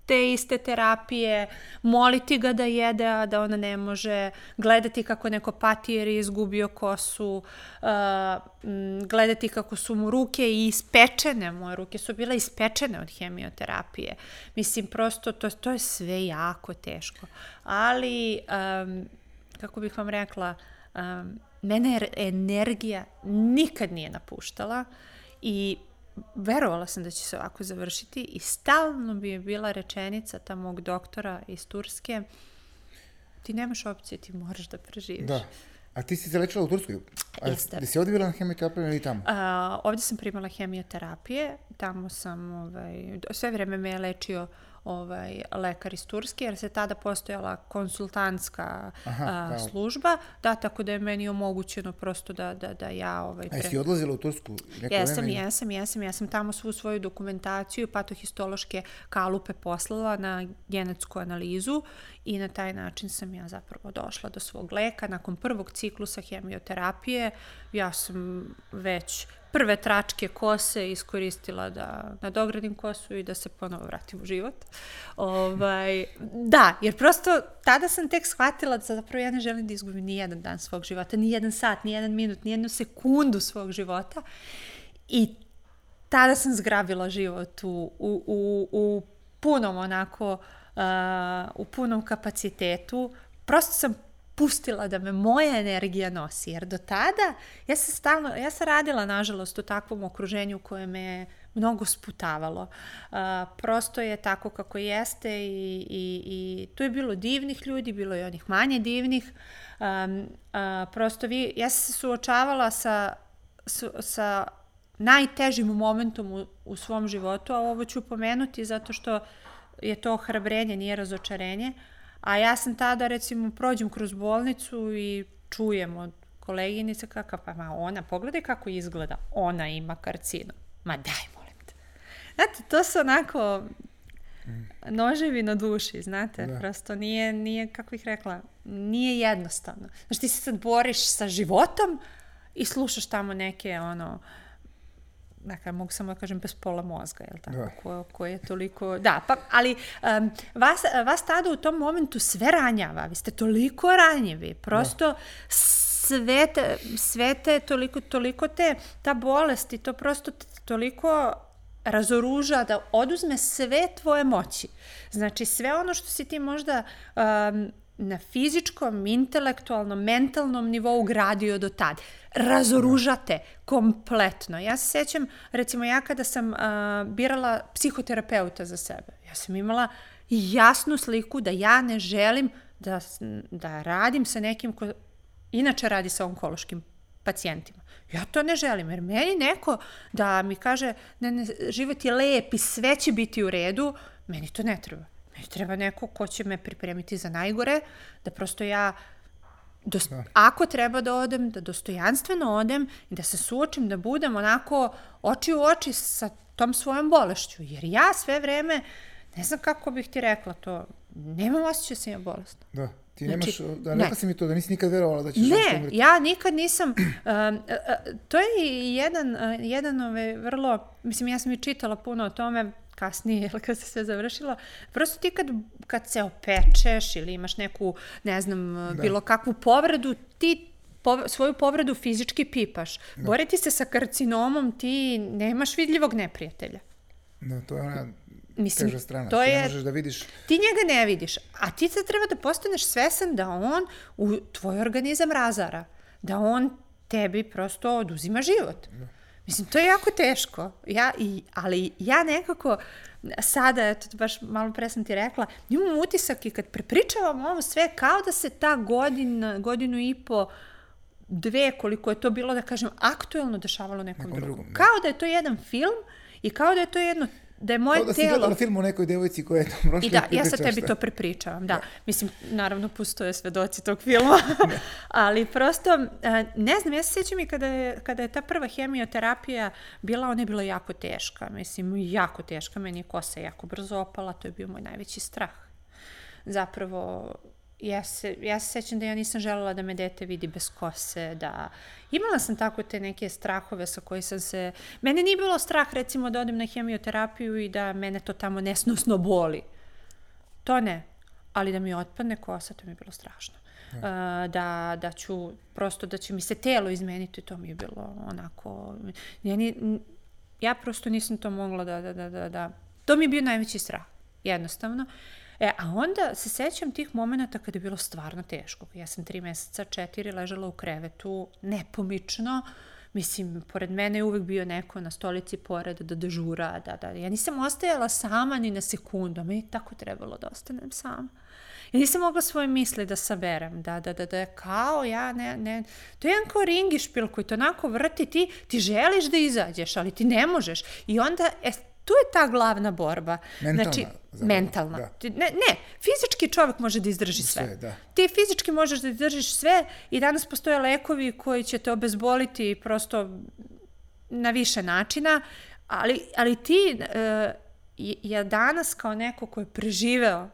te iste terapije, moliti ga da jede, a da ona ne može, gledati kako neko pati jer je izgubio kosu, uh, gledati kako su mu ruke ispečene, moje ruke su bile ispečene od hemioterapije. Mislim, prosto to, to je sve jako teško. Ali, um, kako bih vam rekla, um, mene energija nikad nije napuštala i verovala sam da će se ovako završiti i stalno bi je bila rečenica ta mog doktora iz Turske, ti nemaš opcije, ti moraš da preživiš. Da. A ti si se lečila u Turskoj? A Jeste. Gde si ovdje bila na hemioterapiju ili tamo? A, ovdje sam primala hemioterapije, tamo sam, ovaj, sve vreme me je lečio uh, ovaj, lekar iz Turske, jer se tada postojala konsultantska Aha, a, služba, da, tako da je meni omogućeno prosto da, da, da ja... Ovaj, pre... A jesi odlazila u Tursku? Jesam, vreme? jesam, jesam, ja sam tamo svu svoju dokumentaciju, patohistološke kalupe poslala na genetsku analizu i na taj način sam ja zapravo došla do svog leka. Nakon prvog ciklusa hemioterapije ja sam već prve tračke kose iskoristila da nadogradim kosu i da se ponovo vratim u život. Ovaj, da, jer prosto tada sam tek shvatila da zapravo ja ne želim da izgubim ni jedan dan svog života, ni jedan sat, ni jedan minut, ni jednu sekundu svog života. I tada sam zgrabila život u, u, u, u punom onako, uh, u punom kapacitetu. Prosto sam pustila da me moja energija nosi, jer do tada ja sam stalno, ja sam radila nažalost u takvom okruženju koje me mnogo sputavalo. Uh, prosto je tako kako jeste i, i, i tu je bilo divnih ljudi, bilo je onih manje divnih. Um, uh, prosto vi, ja sam se suočavala sa, sa, sa najtežim momentom u, u svom životu, a ovo ću pomenuti zato što je to ohrabrenje, nije razočarenje. A ja sam tada, recimo, prođem kroz bolnicu i čujem od koleginice kakav, pa ma ona, pogledaj kako izgleda, ona ima karcinom. Ma daj, molim te. Znate, to su onako noževi na duši, znate, da. prosto nije, nije, kako ih rekla, nije jednostavno. Znaš, ti se sad boriš sa životom i slušaš tamo neke, ono, uh, dakle, mogu samo da kažem bez pola mozga, jel tako, da. ko, ko je toliko, da, pa, ali um, vas, vas tada u tom momentu sve ranjava, vi ste toliko ranjivi, prosto da. sve, te, sve te, toliko, toliko te, ta bolest i to prosto toliko razoruža, da oduzme sve tvoje moći. Znači, sve ono što si ti možda um, na fizičkom, intelektualnom, mentalnom nivou gradio do tad. Razoružate kompletno. Ja se sećam, recimo ja kada sam uh, birala psihoterapeuta za sebe, ja sam imala jasnu sliku da ja ne želim da, da radim sa nekim ko inače radi sa onkološkim pacijentima. Ja to ne želim, jer meni neko da mi kaže ne, ne, život je lep i sve će biti u redu, meni to ne treba. Meni treba neko ko će me pripremiti za najgore, da prosto ja Dos, ako treba da odem, da dostojanstveno odem i da se suočim, da budem onako oči u oči sa tom svojom bolešću. Jer ja sve vreme, ne znam kako bih ti rekla to, nemam osjećaj da sam ja bolesna. Da. Ti Znači, nemaš, da ne. rekla si mi to, da nisi nikad verovala da ćeš Ne, umreti. ja nikad nisam, um, uh, uh, to je jedan, uh, jedan ove, vrlo, mislim, ja sam i čitala puno o tome kasnije, jel, kad se sve završilo, prosto ti kad, kad se opečeš ili imaš neku, ne znam, da. bilo kakvu povredu, ti pov svoju povredu fizički pipaš. Da. Boriti se sa karcinomom, ti nemaš vidljivog neprijatelja. Da, to je ona Mislim, teža strana. to je- ne možeš da vidiš Ti njega ne vidiš, a ti sad treba da postaneš svesan da on u tvoj organizam razara, da on tebi prosto oduzima život. Mislim, to je jako teško, ja, i, ali ja nekako sada, eto, baš malo pre sam ti rekla, imam utisak i kad prepričavam ovo sve, kao da se ta godina, godinu i po, dve, koliko je to bilo, da kažem, aktuelno dešavalo nekom, Nekom drugom. drugom, da. Kao da je to jedan film i kao da je to jedno, da je moje Kao da si telo... gledala film o nekoj devojci koja je tamo prošla I da, ja sad tebi šta. to prepričavam, da. Mislim, naravno, postoje svedoci tog filma, ali prosto, e, ne znam, ja se sjećam i kada je, kada je ta prva hemioterapija bila, ona je bila jako teška, mislim, jako teška, meni je kosa jako brzo opala, to je bio moj najveći strah. Zapravo, ja se, ja se sećam da ja nisam želela da me dete vidi bez kose, da imala sam tako te neke strahove sa koji sam se, mene nije bilo strah recimo da odem na hemioterapiju i da mene to tamo nesnosno boli. To ne, ali da mi otpadne kosa, to mi je bilo strašno. Uh, da, da ću, prosto da će mi se telo izmeniti, to mi je bilo onako, ja, ni, ja prosto nisam to mogla da, da, da, da, da, to mi je bio najveći strah, jednostavno. E, a onda se sećam tih momenta kada je bilo stvarno teško. Ja sam tri meseca, četiri, ležala u krevetu, nepomično, Mislim, pored mene je uvek bio neko na stolici pored da dežura, da, da. Ja nisam ostajala sama ni na sekundu, je tako trebalo da ostanem sama. Ja nisam mogla svoje misli da saberem, da, da, da, da, kao ja, ne, ne, to je jedan kao ringišpil koji te onako vrti, ti, ti želiš da izađeš, ali ti ne možeš. I onda, e, tu je ta glavna borba. Mentalna, Znači, zapravo, mentalna. da. Ne, ne, fizički čovjek može da izdrži sve. Sve, da. Ti fizički možeš da izdržiš sve i danas postoje lekovi koji će te obezboliti prosto na više načina, ali, ali ti, e, ja danas kao neko ko je preživeo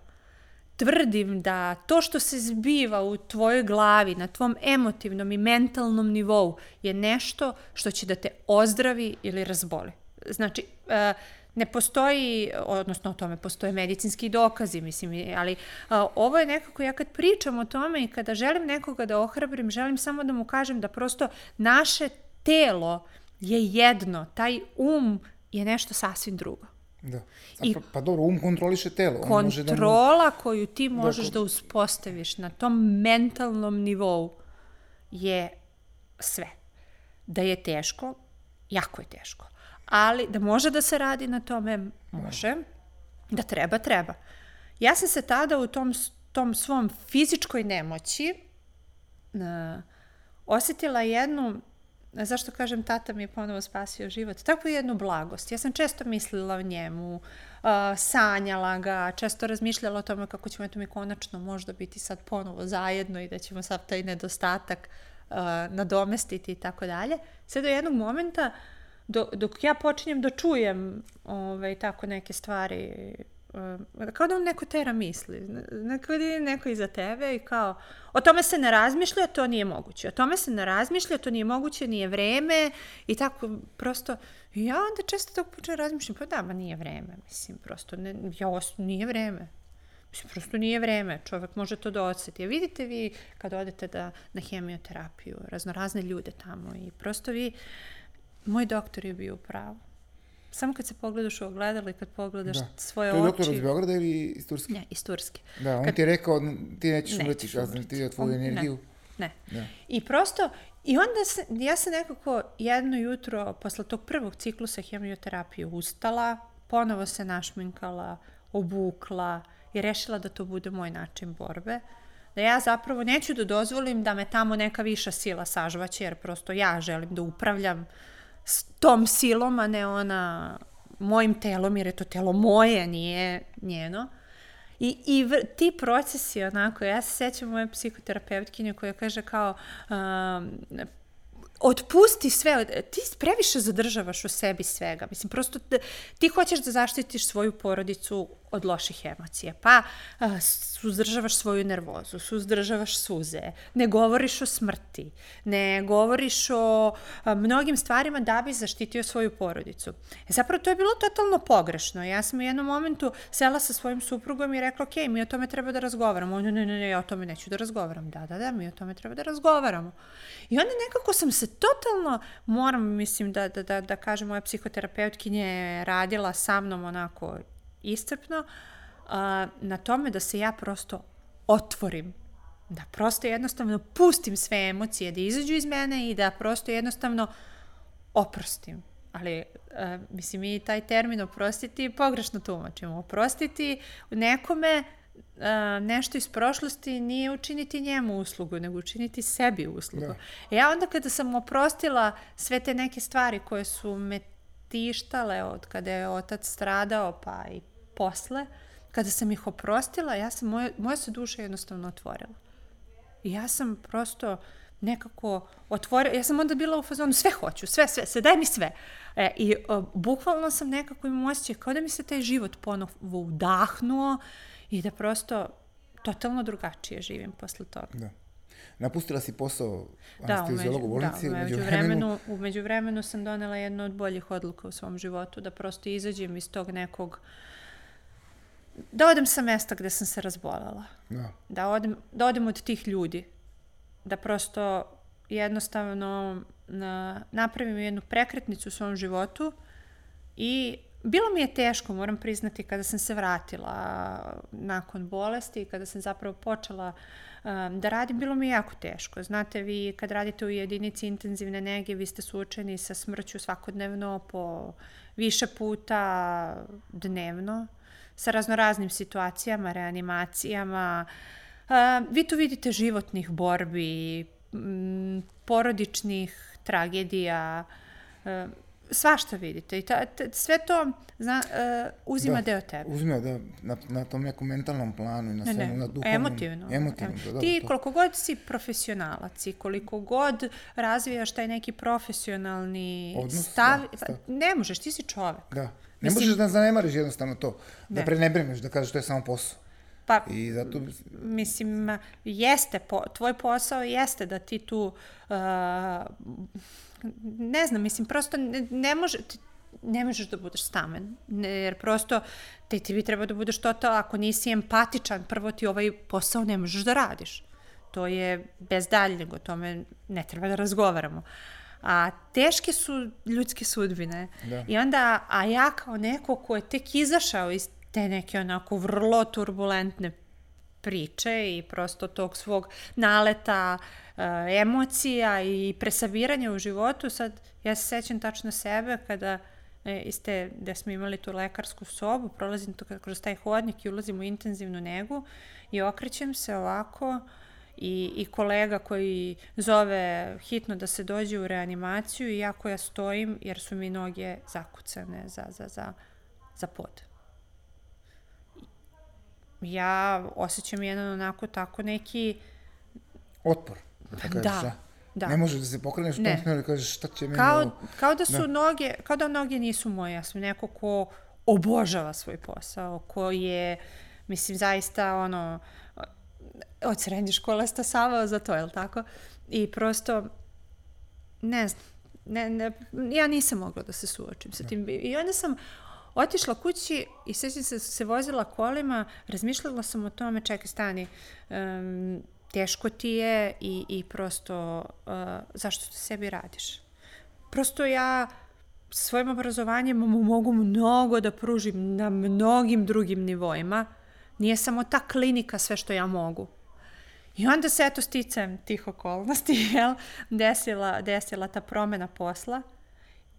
tvrdim da to što se zbiva u tvojoj glavi, na tvom emotivnom i mentalnom nivou je nešto što će da te ozdravi ili razboli. Znači, e, ne postoji, odnosno o tome postoje medicinski dokazi, mislim, ali a, ovo je nekako, ja kad pričam o tome i kada želim nekoga da ohrabrim, želim samo da mu kažem da prosto naše telo je jedno, taj um je nešto sasvim drugo. Da. I- I, pa dobro, um kontroliše telo. On može da mu- Kontrola koju ti možeš ko- da uspostaviš na tom mentalnom nivou je sve. Da je teško, jako je teško. Ali da može da se radi na tome, može. Da treba, treba. Ja sam se tada u tom, tom svom fizičkoj nemoći uh, osetila jednu, zašto kažem tata mi je ponovo spasio život, takvu jednu blagost. Ja sam često mislila o njemu, uh, sanjala ga, često razmišljala o tome kako ćemo eto mi konačno možda biti sad ponovo zajedno i da ćemo sav taj nedostatak uh, nadomestiti i tako dalje. Sve do jednog momenta do, dok ja počinjem da čujem ovaj, tako neke stvari uh, kao da vam neko tera misli. Neko je neko iza tebe i kao, o tome se ne razmišlja, to nije moguće. O tome se ne razmišlja, to nije moguće, nije vreme i tako prosto, ja onda često tako počnem razmišljam, pa da, ma nije vreme, mislim, prosto, ne, ja nije vreme. Mislim, prosto nije vreme, čovek može to da odseti. A vidite vi kad odete da, na hemioterapiju, raznorazne ljude tamo i prosto vi, moj doktor je bio u pravu. Samo kad se pogledaš u ogledalo i kad pogledaš Da. svoje To je oči... doktor iz Beograda ili iz Turske? Ne, iz Turske. Da, on Kad- ti je rekao, ti nećeš Nećeš umreti, ja ti tvoju On- ne. energiju. Ne. Da. I prosto, i onda se, ja sam nekako jedno jutro, posle tog prvog ciklusa hemioterapije, ustala, ponovo se našminkala, obukla i rešila da to bude moj način borbe. da ja zapravo neću da dozvolim da me tamo neka viša sila sažvaće, jer prosto ja želim da upravljam s tom silom, a ne ona mojim telom, jer je to telo moje, nije njeno. I, i v, ti procesi onako, ja se sećam moje psihoterapeutkinje koja kaže kao um, otpusti sve, ti previše zadržavaš u sebi svega. Mislim, prosto ti hoćeš da zaštitiš svoju porodicu od loših emocija, pa suzdržavaš svoju nervozu, suzdržavaš suze, ne govoriš o smrti, ne govoriš o mnogim stvarima da bi zaštitio svoju porodicu. E, zapravo to je bilo totalno pogrešno. Ja sam u jednom momentu sela sa svojim suprugom i rekla, ok, mi o tome treba da razgovaramo. On, ne, ne, ne, ja o tome neću da razgovaram. Da, da, da, mi o tome treba da razgovaramo. I onda nekako sam se totalno, moram, mislim, da, da, da, da kažem, moja psihoterapeutkinja je radila sa mnom onako iscrpno, a, na tome da se ja prosto otvorim da prosto jednostavno pustim sve emocije da izađu iz mene i da prosto jednostavno oprostim. Ali, uh, mislim, mi taj termin oprostiti pogrešno tumačimo. Oprostiti nekome uh, nešto iz prošlosti nije učiniti njemu uslugu, nego učiniti sebi uslugu. Da. E, ja onda kada sam oprostila sve te neke stvari koje su me tištale od kada je otac stradao, pa i posle, kada sam ih oprostila, ja sam, moja, moja se duša jednostavno otvorila. I ja sam prosto nekako otvorila, ja sam onda bila u fazonu, sve hoću, sve, sve, sve, daj mi sve. E, I o, bukvalno sam nekako imam osjećaj kao da mi se taj život ponovo udahnuo i da prosto totalno drugačije živim posle toga. Da. Napustila si posao anestezijolog da, u bolnici. Da, umeđu vremenu, umeđu vremenu sam donela jednu od boljih odluka u svom životu, da prosto izađem iz tog nekog da odem sa mesta gde sam se razbolala. Da. Da odem, da odem od tih ljudi. Da prosto jednostavno na, napravim jednu prekretnicu u svom životu i bilo mi je teško, moram priznati, kada sam se vratila nakon bolesti i kada sam zapravo počela um, da radim, bilo mi je jako teško. Znate, vi kad radite u jedinici intenzivne nege, vi ste suočeni sa smrću svakodnevno po više puta dnevno sa raznoraznim situacijama, reanimacijama. Vi tu vidite životnih borbi, porodičnih tragedija, svašta vidite i ta, ta, sve to zna, uh, uzima da, deo tebe. Uzima, da, na, na tom nekom mentalnom planu i na svemu, ne, na duhovnom. Emotivno. Emotivno, da, da. Ti da, koliko god si profesionalac i koliko god razvijaš taj neki profesionalni Odnos, stav, da, stav, pa ne možeš, ti si čovek. Da. Ne Mislim, možeš da zanemariš jednostavno to, da ne. prenebreneš, da kažeš to je samo posao. Pa, I zato... mislim, jeste, po, tvoj posao jeste da ti tu, uh, ne znam, mislim, prosto ne, ne može, ti, ne možeš da budeš stamen, ne, jer prosto te, ti bi trebao da budeš total, ako nisi empatičan, prvo ti ovaj posao ne možeš da radiš. To je bez daljnjeg, o tome ne treba da razgovaramo. A teške su ljudske sudbine. Da. I onda, a ja kao neko ko je tek izašao iz te neke onako vrlo turbulentne priče i prosto tog svog naleta uh, emocija i presabiranja u životu. Sad, ja se sećam tačno sebe kada e, iste, gde smo imali tu lekarsku sobu, prolazim to kroz taj hodnik i ulazim u intenzivnu negu i okrećem se ovako i, i kolega koji zove hitno da se dođe u reanimaciju i ja koja stojim jer su mi noge zakucane za, za, za, za pod ja osjećam jedan onako tako neki... Otpor. Da, kažeš, da. Da. Ne možeš da se pokreneš u tom smjeru i kažeš šta će meni kao, ovo... Kao da su da. noge, kao da noge nisu moje, ja sam neko ko obožava svoj posao, ko je, mislim, zaista ono, od srednje škole stasavao za to, je li tako? I prosto, ne znam, ne, ne, ja nisam mogla da se suočim sa da. tim. I onda sam otišla kući i sveći se se vozila kolima, razmišljala sam o tome, čekaj, stani, um, teško ti je i, i prosto uh, zašto to sebi radiš? Prosto ja svojim obrazovanjem mogu mnogo da pružim na mnogim drugim nivoima. Nije samo ta klinika sve što ja mogu. I onda se eto sticam tih okolnosti, jel, desila, desila ta promena posla –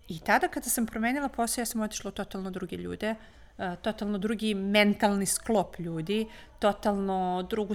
I tada kada sam promenila posao, ja sam otišla u totalno druge ljude, uh, totalno drugi mentalni sklop ljudi, totalno, drugu,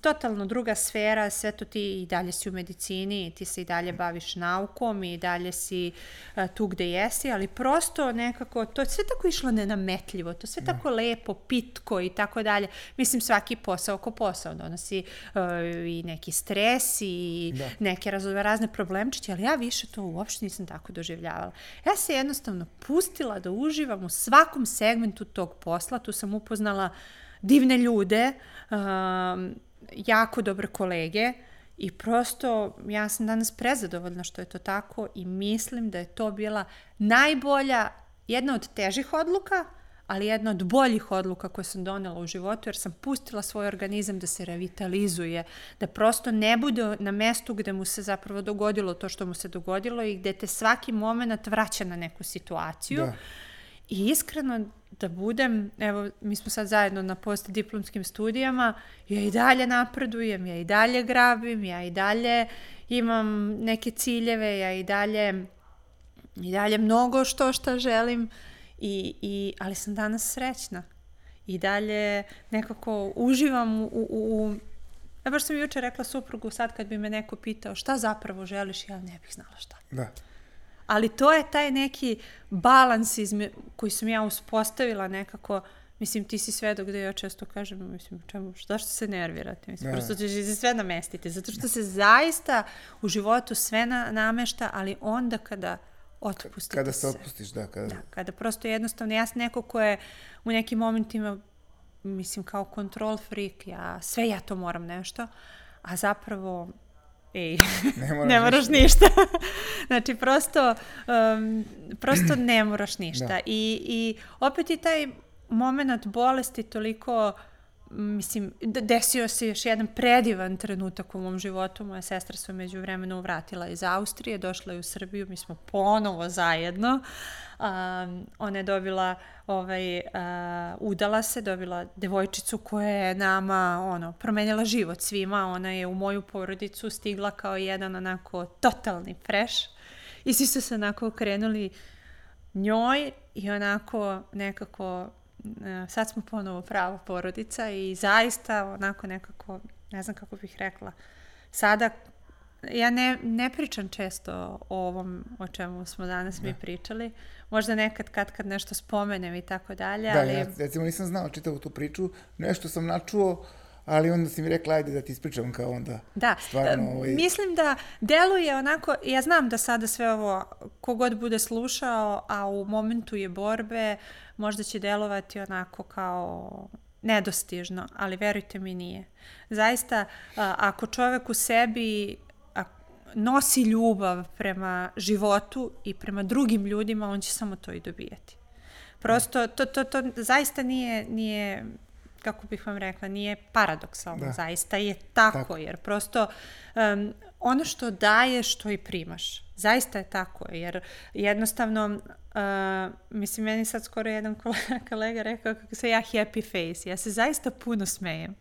totalno druga sfera, sve to ti i dalje si u medicini, ti se i dalje baviš naukom i dalje si uh, tu gde jesi, ali prosto nekako, to je sve tako išlo nenametljivo, to sve da. tako lepo, pitko i tako dalje. Mislim, svaki posao oko posao donosi uh, i neki stres i da. neke razove razne problemčiće, ali ja više to uopšte nisam tako doživljavala. Ja se jednostavno pustila da uživam u svakom segmentu tog posla, tu sam upoznala uh, divne ljude, um, jako dobre kolege i prosto ja sam danas prezadovoljna što je to tako i mislim da je to bila najbolja, jedna od težih odluka, ali jedna od boljih odluka koje sam donela u životu, jer sam pustila svoj organizam da se revitalizuje, da prosto ne bude na mestu gde mu se zapravo dogodilo to što mu se dogodilo i gde te svaki moment vraća na neku situaciju. Da. I iskreno da budem, evo, mi smo sad zajedno na postdiplomskim studijama, ja i dalje napredujem, ja i dalje grabim, ja i dalje imam neke ciljeve, ja i dalje, i dalje mnogo što šta želim, i, i, ali sam danas srećna. I dalje nekako uživam u, u, u Ja baš sam juče rekla suprugu sad kad bi me neko pitao šta zapravo želiš, ja ne bih znala šta. Da ali to je taj neki balans izme, koji sam ja uspostavila nekako, mislim, ti si sve dok da ja često kažem, mislim, čemu, zašto se nervirate? Mislim, ne. prosto ćeš se sve namestiti, zato što se zaista u životu sve na, namešta, ali onda kada otpustite Kada se otpustiš, da. Kada... da. Kada prosto jednostavno, ja sam neko ko je u nekim momentima, mislim, kao control freak, ja, sve ja to moram nešto, a zapravo ej, ne moraš, ne moraš ništa. ništa. znači, prosto, um, prosto ne moraš ništa. Da. I, I opet i taj moment bolesti toliko mislim, desio se još jedan predivan trenutak u mom životu. Moja sestra se među vremenu vratila iz Austrije, došla je u Srbiju, mi smo ponovo zajedno. Um, ona je dobila, ovaj, uh, udala se, dobila devojčicu koja je nama, ono, promenjala život svima. Ona je u moju porodicu stigla kao jedan onako totalni fresh. I svi su se onako okrenuli njoj i onako nekako sad smo ponovo prava porodica i zaista onako nekako, ne znam kako bih rekla, sada ja ne, ne pričam često o ovom o čemu smo danas da. mi pričali. Možda nekad kad kad nešto spomenem i tako dalje, da, ali... ja recimo nisam znao čitavu tu priču, nešto sam načuo, ali onda si mi rekla, ajde da ti ispričam kao onda. Da, stvarno, ovaj... mislim da deluje onako, ja znam da sada sve ovo, kogod bude slušao, a u momentu je borbe, možda će delovati onako kao nedostižno, ali verujte mi nije. Zaista, ako čovek u sebi nosi ljubav prema životu i prema drugim ljudima, on će samo to i dobijati. Prosto, to, to, to zaista nije, nije kako bih vam rekla, nije paradoksalno, da. zaista je tako, tako. jer prosto um, ono što daješ, to i primaš. Zaista je tako, jer jednostavno, uh, mislim, meni sad skoro jedan kolega, kolega rekao kako se ja happy face, ja se zaista puno smejem.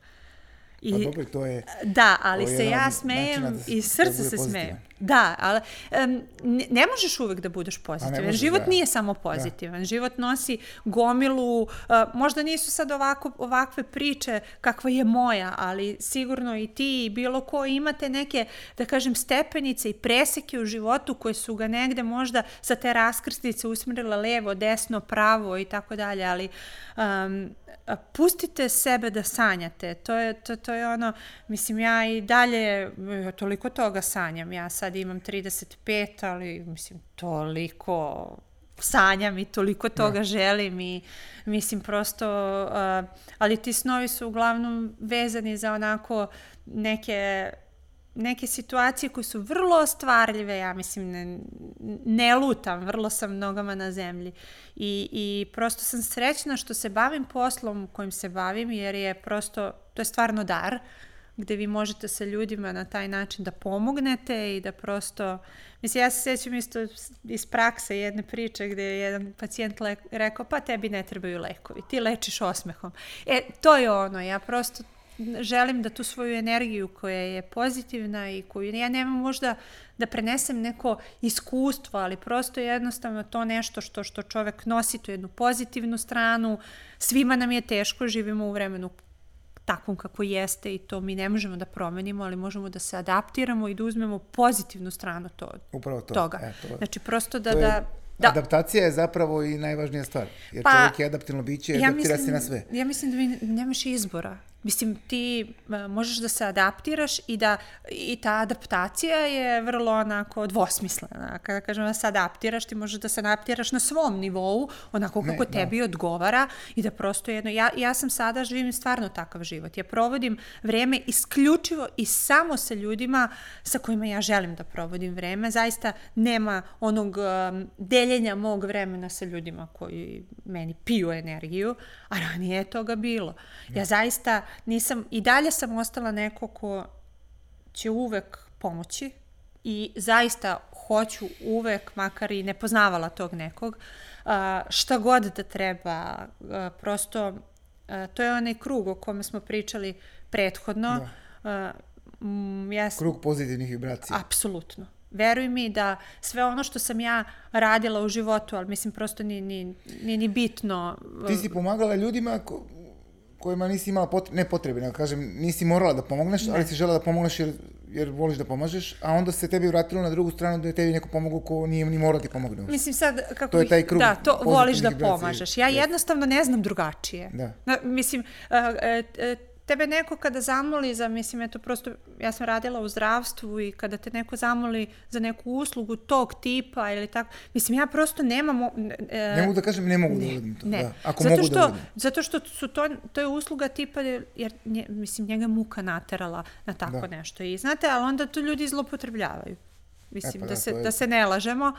I, pa dobro, to je... Da, ali se ja smejem da i srce se smejem. Da, ali um, ne, možeš uvek da budeš pozitivan. Možeš, život da. nije samo da. pozitivan. Da. Život nosi gomilu, uh, možda nisu sad ovako, ovakve priče kakva je moja, ali sigurno i ti i bilo ko imate neke, da kažem, stepenice i preseke u životu koje su ga negde možda sa te raskrsnice usmrila levo, desno, pravo i tako dalje, ali um, pustite sebe da sanjate. To je, to, to je ono, mislim, ja i dalje toliko toga sanjam. Ja sad imam 35, ali mislim, toliko sanjam i toliko toga ja. želim i mislim prosto, uh, ali ti snovi su uglavnom vezani za onako neke neke situacije koje su vrlo ostvarljive, ja mislim, ne, ne lutam, vrlo sam nogama na zemlji. I, I prosto sam srećna što se bavim poslom kojim se bavim, jer je prosto, to je stvarno dar, gde vi možete sa ljudima na taj način da pomognete i da prosto, mislim, ja se sjećam isto iz prakse jedne priče gde je jedan pacijent rekao, pa tebi ne trebaju lekovi, ti lečiš osmehom. E, to je ono, ja prosto želim da tu svoju energiju koja je pozitivna i koju ja nemam možda da prenesem neko iskustvo, ali prosto jednostavno to nešto što, što čovek nosi, tu jednu pozitivnu stranu. Svima nam je teško, živimo u vremenu takvom kako jeste i to mi ne možemo da promenimo, ali možemo da se adaptiramo i da uzmemo pozitivnu stranu to, Upravo to. toga. E, to, Znači, prosto da... da, da Adaptacija je zapravo i najvažnija stvar. Jer Pa, čovjek je adaptivno biće i adaptira se na sve. Ja mislim da vi nemaš izbora. Mislim, ti a, možeš da se adaptiraš i da i ta adaptacija je vrlo onako dvosmislena. Kada kažem da se adaptiraš, ti možeš da se adaptiraš na svom nivou, onako kako Ne, da. tebi odgovara i da prosto jedno... Ja, ja sam sada živim stvarno takav život. Ja provodim vreme isključivo i samo sa ljudima sa kojima ja želim da provodim vreme. Zaista nema onog um, deljenja mog vremena sa ljudima koji meni piju energiju, a ranije je toga bilo. Ja zaista nisam, i dalje sam ostala neko ko će uvek pomoći i zaista hoću uvek, makar i ne poznavala tog nekog, šta god da treba, prosto to je onaj krug o kome smo pričali prethodno. Da. Ja sam- Krug pozitivnih vibracija. Apsolutno. Veruj mi da sve ono što sam ja radila u životu, ali mislim prosto ni, ni, ni, ni bitno. Ti si pomagala ljudima ko, kojima nisi imala potrebe, ne potrebe, nego kažem, nisi morala da pomogneš, ali si žela da pomogneš jer, jer voliš da pomažeš, a onda se tebi vratilo na drugu stranu da je tebi neko pomogao ko nije ni morao da ti pomogne. Mislim sad, kako To je taj krug Da, to voliš da pomažeš. Ja jednostavno ne znam drugačije. Da. Na, mislim, e, e, tebe neko kada zamoli za, mislim, eto, prosto, ja sam radila u zdravstvu i kada te neko zamoli za neku uslugu tog tipa ili tako, mislim, ja prosto nemam... e, Ne mogu da kažem, ne mogu da uradim to. Ne, Da. Ako zato mogu što, da uradim. Zato što su to, to je usluga tipa, jer nje, mislim, njega je muka naterala na tako Da. nešto. I znate, ali onda to ljudi zlopotrebljavaju. Mislim, pa da, da, se, je- da se ne lažemo.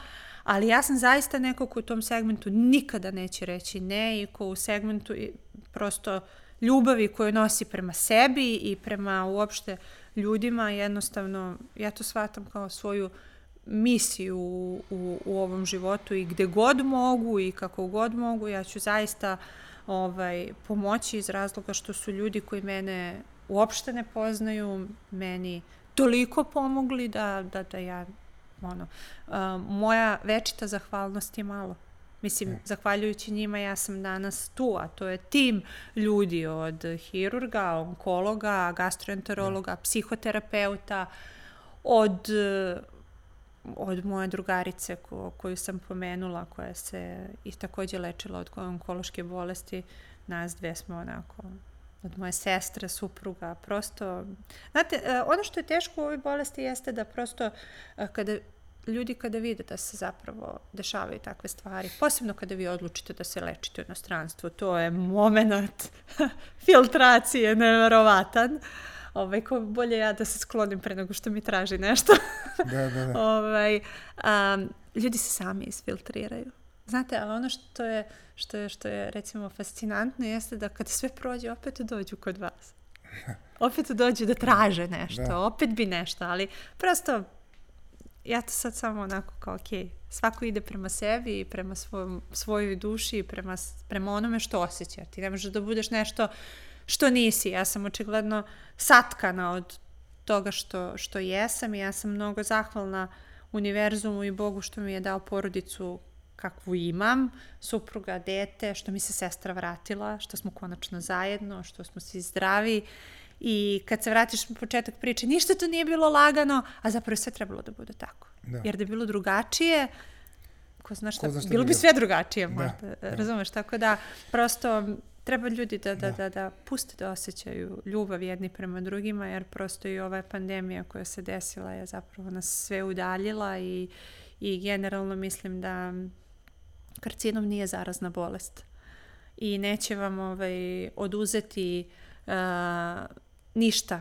Ali ja sam zaista neko ko u tom segmentu nikada neće reći ne i ko u segmentu prosto ljubavi koju nosi prema sebi i prema uopšte ljudima, jednostavno, ja to shvatam kao svoju misiju u, u, u ovom životu i gde god mogu i kako god mogu, ja ću zaista ovaj, pomoći iz razloga što su ljudi koji mene uopšte ne poznaju, meni toliko pomogli da, da, da ja, ono, a, moja večita zahvalnost je malo. Mislim, zahvaljujući njima ja sam danas tu, a to je tim ljudi od hirurga, onkologa, gastroenterologa, psihoterapeuta, od od moje drugarice ko, koju sam pomenula, koja se i takođe lečila od onkološke bolesti, nas dve smo onako od moje sestre, supruga, prosto... Znate, e, ono što je teško u ovoj bolesti jeste da prosto e, kada ljudi kada vide da se zapravo dešavaju takve stvari, posebno kada vi odlučite da se lečite u inostranstvu, to je moment filtracije neverovatan. Ovaj, ko bolje ja da se sklonim pre nego što mi traži nešto. Da, da, da. ovaj, um, ljudi se sami isfiltriraju. Znate, ali ono što je, što je, što je recimo fascinantno jeste da kad sve prođe, opet dođu kod vas. Opet dođu da traže nešto, Da. opet bi nešto, ali prosto ja to sad samo onako kao, ok, svako ide prema sebi i prema svom, svojoj duši i prema, prema onome što osjeća. Ti ne možeš da budeš nešto što nisi. Ja sam očigledno satkana od toga što, što jesam i ja sam mnogo zahvalna univerzumu i Bogu što mi je dao porodicu kakvu imam, supruga, dete, što mi se sestra vratila, što smo konačno zajedno, što smo svi zdravi i kad se vratiš na početak priče, ništa to nije bilo lagano, a zapravo je sve trebalo da bude tako. Da. Jer da je bilo drugačije, ko zna šta, Ko zna šta bilo bi sve drugačije, Da, možda, da. razumeš, tako da prosto treba ljudi da, da, Da. da, da puste da osjećaju ljubav jedni prema drugima, jer prosto i ova pandemija koja se desila je zapravo nas sve udaljila i, i generalno mislim da karcinom nije zarazna bolest i neće vam ovaj, oduzeti uh, ništa.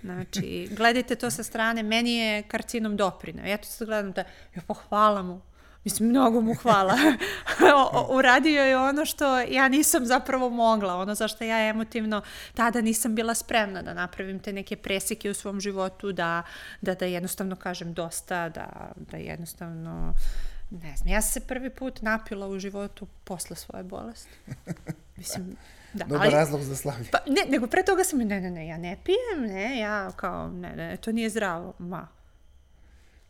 Znači, gledajte to sa strane, meni je karcinom doprinao. Ja to sad gledam da, jo, pa hvala mu. Mislim, mnogo mu hvala. Uradio je ono što ja nisam zapravo mogla, ono zašto ja emotivno tada nisam bila spremna da napravim te neke preseke u svom životu, da, da, da jednostavno kažem dosta, da, da jednostavno, ne znam, ja sam se prvi put napila u životu posle svoje bolesti. Mislim, da, Dobar razlog za slavlje. pa ne, nego pre toga sam, ne, ne, ne, ja ne pijem, ne, ja kao, ne, ne, to nije zdravo, ma.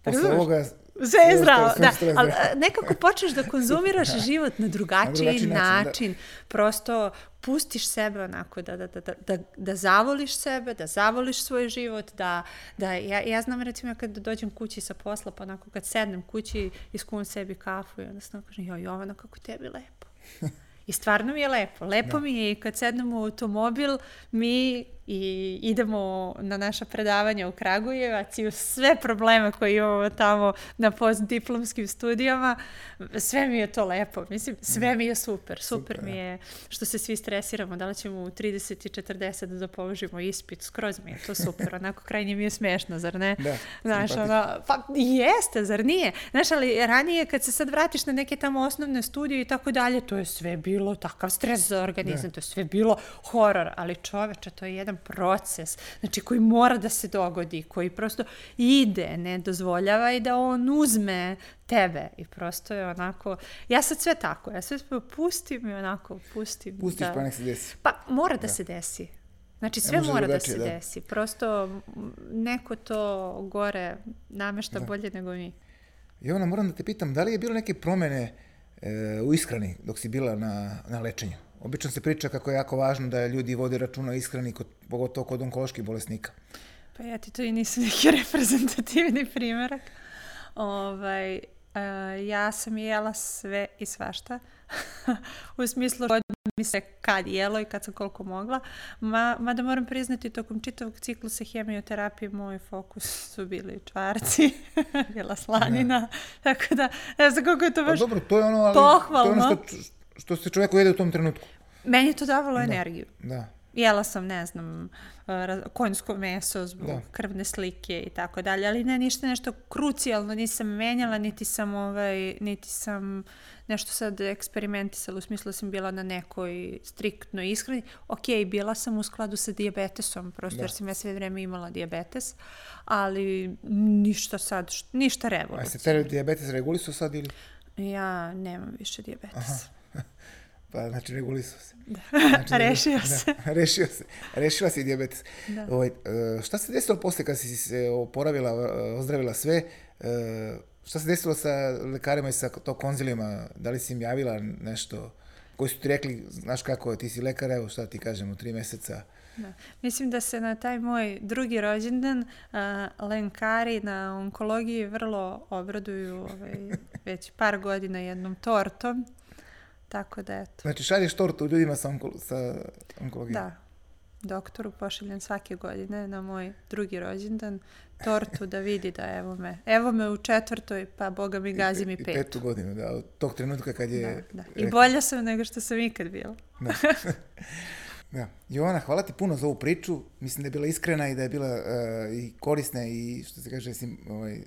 Posle ovoga... Sve je zdravo, da. Ali nekako počneš da konzumiraš život na drugačiji drugačiji način, način. da. Prosto pustiš sebe onako da, da, da, da, da, da zavoliš sebe, da zavoliš svoj život, da, da ja, ja znam recimo kad dođem kući sa posla, pa onako kad sednem kući, iskun sebi kafu i onda sam kažem, joj Jovana, kako tebi lepo. I stvarno mi je lepo. Lepo mi je i kad sednemo u automobil, mi i idemo na naša predavanja u Kragujevac i u sve probleme koje imamo tamo na postdiplomskim studijama, sve mi je to lepo. Mislim, sve mi je super. Super, Super, mi je što se svi stresiramo, da li ćemo u 30 i 40 da položimo ispit, skroz mi je to super. Onako, krajnje mi je smešno, zar ne? Da, Znaš, ono, pa jeste, zar nije? Znaš, ali ranije kad se sad vratiš na neke tamo osnovne studije i tako dalje, to je sve bilo takav stres za organizam, to je sve bilo horor, ali čoveče, to je jedan proces, znači koji mora da se dogodi, koji prosto ide, ne dozvoljava i da on uzme tebe i prosto je onako, ja sad sve tako, ja sve pustim i onako pustim. Pustiš da, pa nek se desi. pa mora da, se desi. Znači sve mora da se da. desi. Prosto neko to gore namešta bolje nego mi. Jovana, moram da te pitam, da li je bilo neke promene e, u ishrani dok si bila na, na lečenju? Obično se priča kako je jako važno da ljudi vode računa o ishrani, kod, pogotovo kod onkoloških bolesnika. Pa ja ti to i nisam neki reprezentativni primjerak. Ovaj, e, ja sam jela sve i svašta. u smislu mi se kad jelo i kad sam koliko mogla. Ma, mada moram priznati, tokom čitavog ciklusa hemioterapije moj fokus su bili čvarci, bila slanina, tako da ne znam koliko je to Pa baš... dobro, to je ono, ali to je ono pohvalno. što, što se čovjeku jede u tom trenutku. Meni je to davalo energiju. Da. Jela sam, ne znam, ra- konjsko meso zbog Da. krvne slike i tako dalje, ali ne ništa nešto krucijalno nisam menjala, niti sam ovaj, niti sam nešto sad eksperimentisala, u smislu da sam bila na nekoj striktnoj ishrani. Ok, bila sam u skladu sa dijabetesom, prosto Da. jer sam ja sve vreme imala dijabetes, ali ništa sad, ništa A se tere diabetes regulisao sad ili? Ja nemam više dijabetes. Pa znači regulisao se. Znači, Rešio da, se. rešio se. Rešila si dijabetes. Da. Ovaj, e, šta se desilo posle kad si se oporavila, e, ozdravila sve? E, Šta se desilo sa lekarima i sa to konzilijama? Da li si im javila nešto koji su ti rekli, znaš kako, ti si lekar, evo šta ti kažem, u tri meseca. Da. Mislim da se na taj moj drugi rođendan a, lenkari na onkologiji vrlo obraduju ovaj, već par godina jednom tortom. Tako da eto, Znači šalješ tortu ljudima sa, onko, sa onkologijom. da, doktoru pošaljem svake godine na moj drugi rođendan tortu da vidi da evo me, evo me u četvrtoj, pa boga mi gazi mi I petu. petu godinu, da, od tog trenutka kad je... Da, da. I bolja sam nego što sam ikad bila. Da. Jovana, hvala ti puno za ovu priču. Mislim da je bila iskrena i da je bila uh, i korisna i što se kaže sim, ovaj,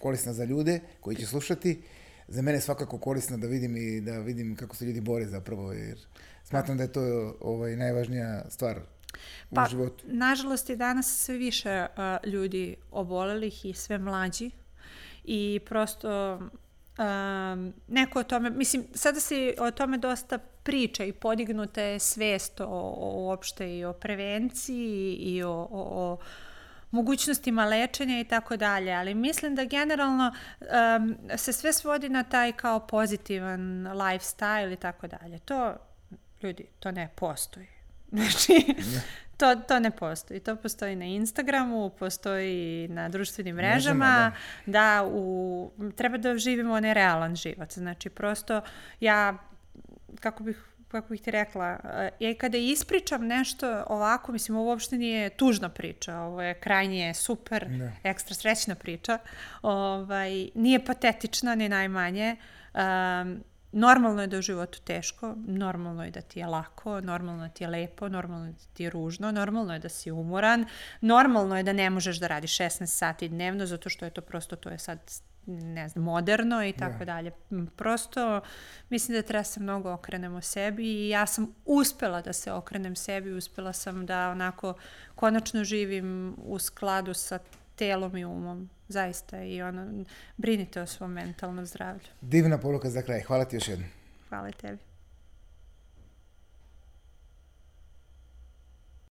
korisna za ljude koji će slušati. Za mene je svakako korisno da vidim i da vidim kako se ljudi bore zapravo jer smatram da je to ovaj najvažnija stvar u Pa, životu. nažalost je danas sve više uh, ljudi obolelih i sve mlađi i prosto um, neko o tome, mislim, sada se o tome dosta priča i podignuta je svest o, o uopšte i o prevenciji i o, o, o mogućnostima lečenja i tako dalje, ali mislim da generalno um, se sve svodi na taj kao pozitivan lifestyle i tako dalje. To, ljudi, to ne postoji. Znači, to, to ne postoji. To postoji na Instagramu, postoji na društvenim mrežama, Mrežama, da, u, treba da živimo nerealan život. Znači, prosto ja, kako bih kako bih ti rekla, ja i kada ispričam nešto ovako, mislim, ovo uopšte nije tužna priča, ovo je krajnje super, Da. ekstra srećna priča, ovaj, nije patetična ni najmanje, um, normalno je da je u životu teško, normalno je da ti je lako, normalno da ti je lepo, normalno je da ti je ružno, normalno je da si umoran, normalno je da ne možeš da radiš 16 sati dnevno, zato što je to prosto, to je sad ne znam, moderno i tako dalje. M, Prosto mislim da treba se mnogo okrenemo sebi i ja sam uspela da se okrenem sebi, uspela sam da onako konačno živim u skladu sa telom i umom, zaista i ono, brinite o svom mentalnom zdravlju. Divna poruka za kraj. Hvala ti još jednom. Hvala tebi.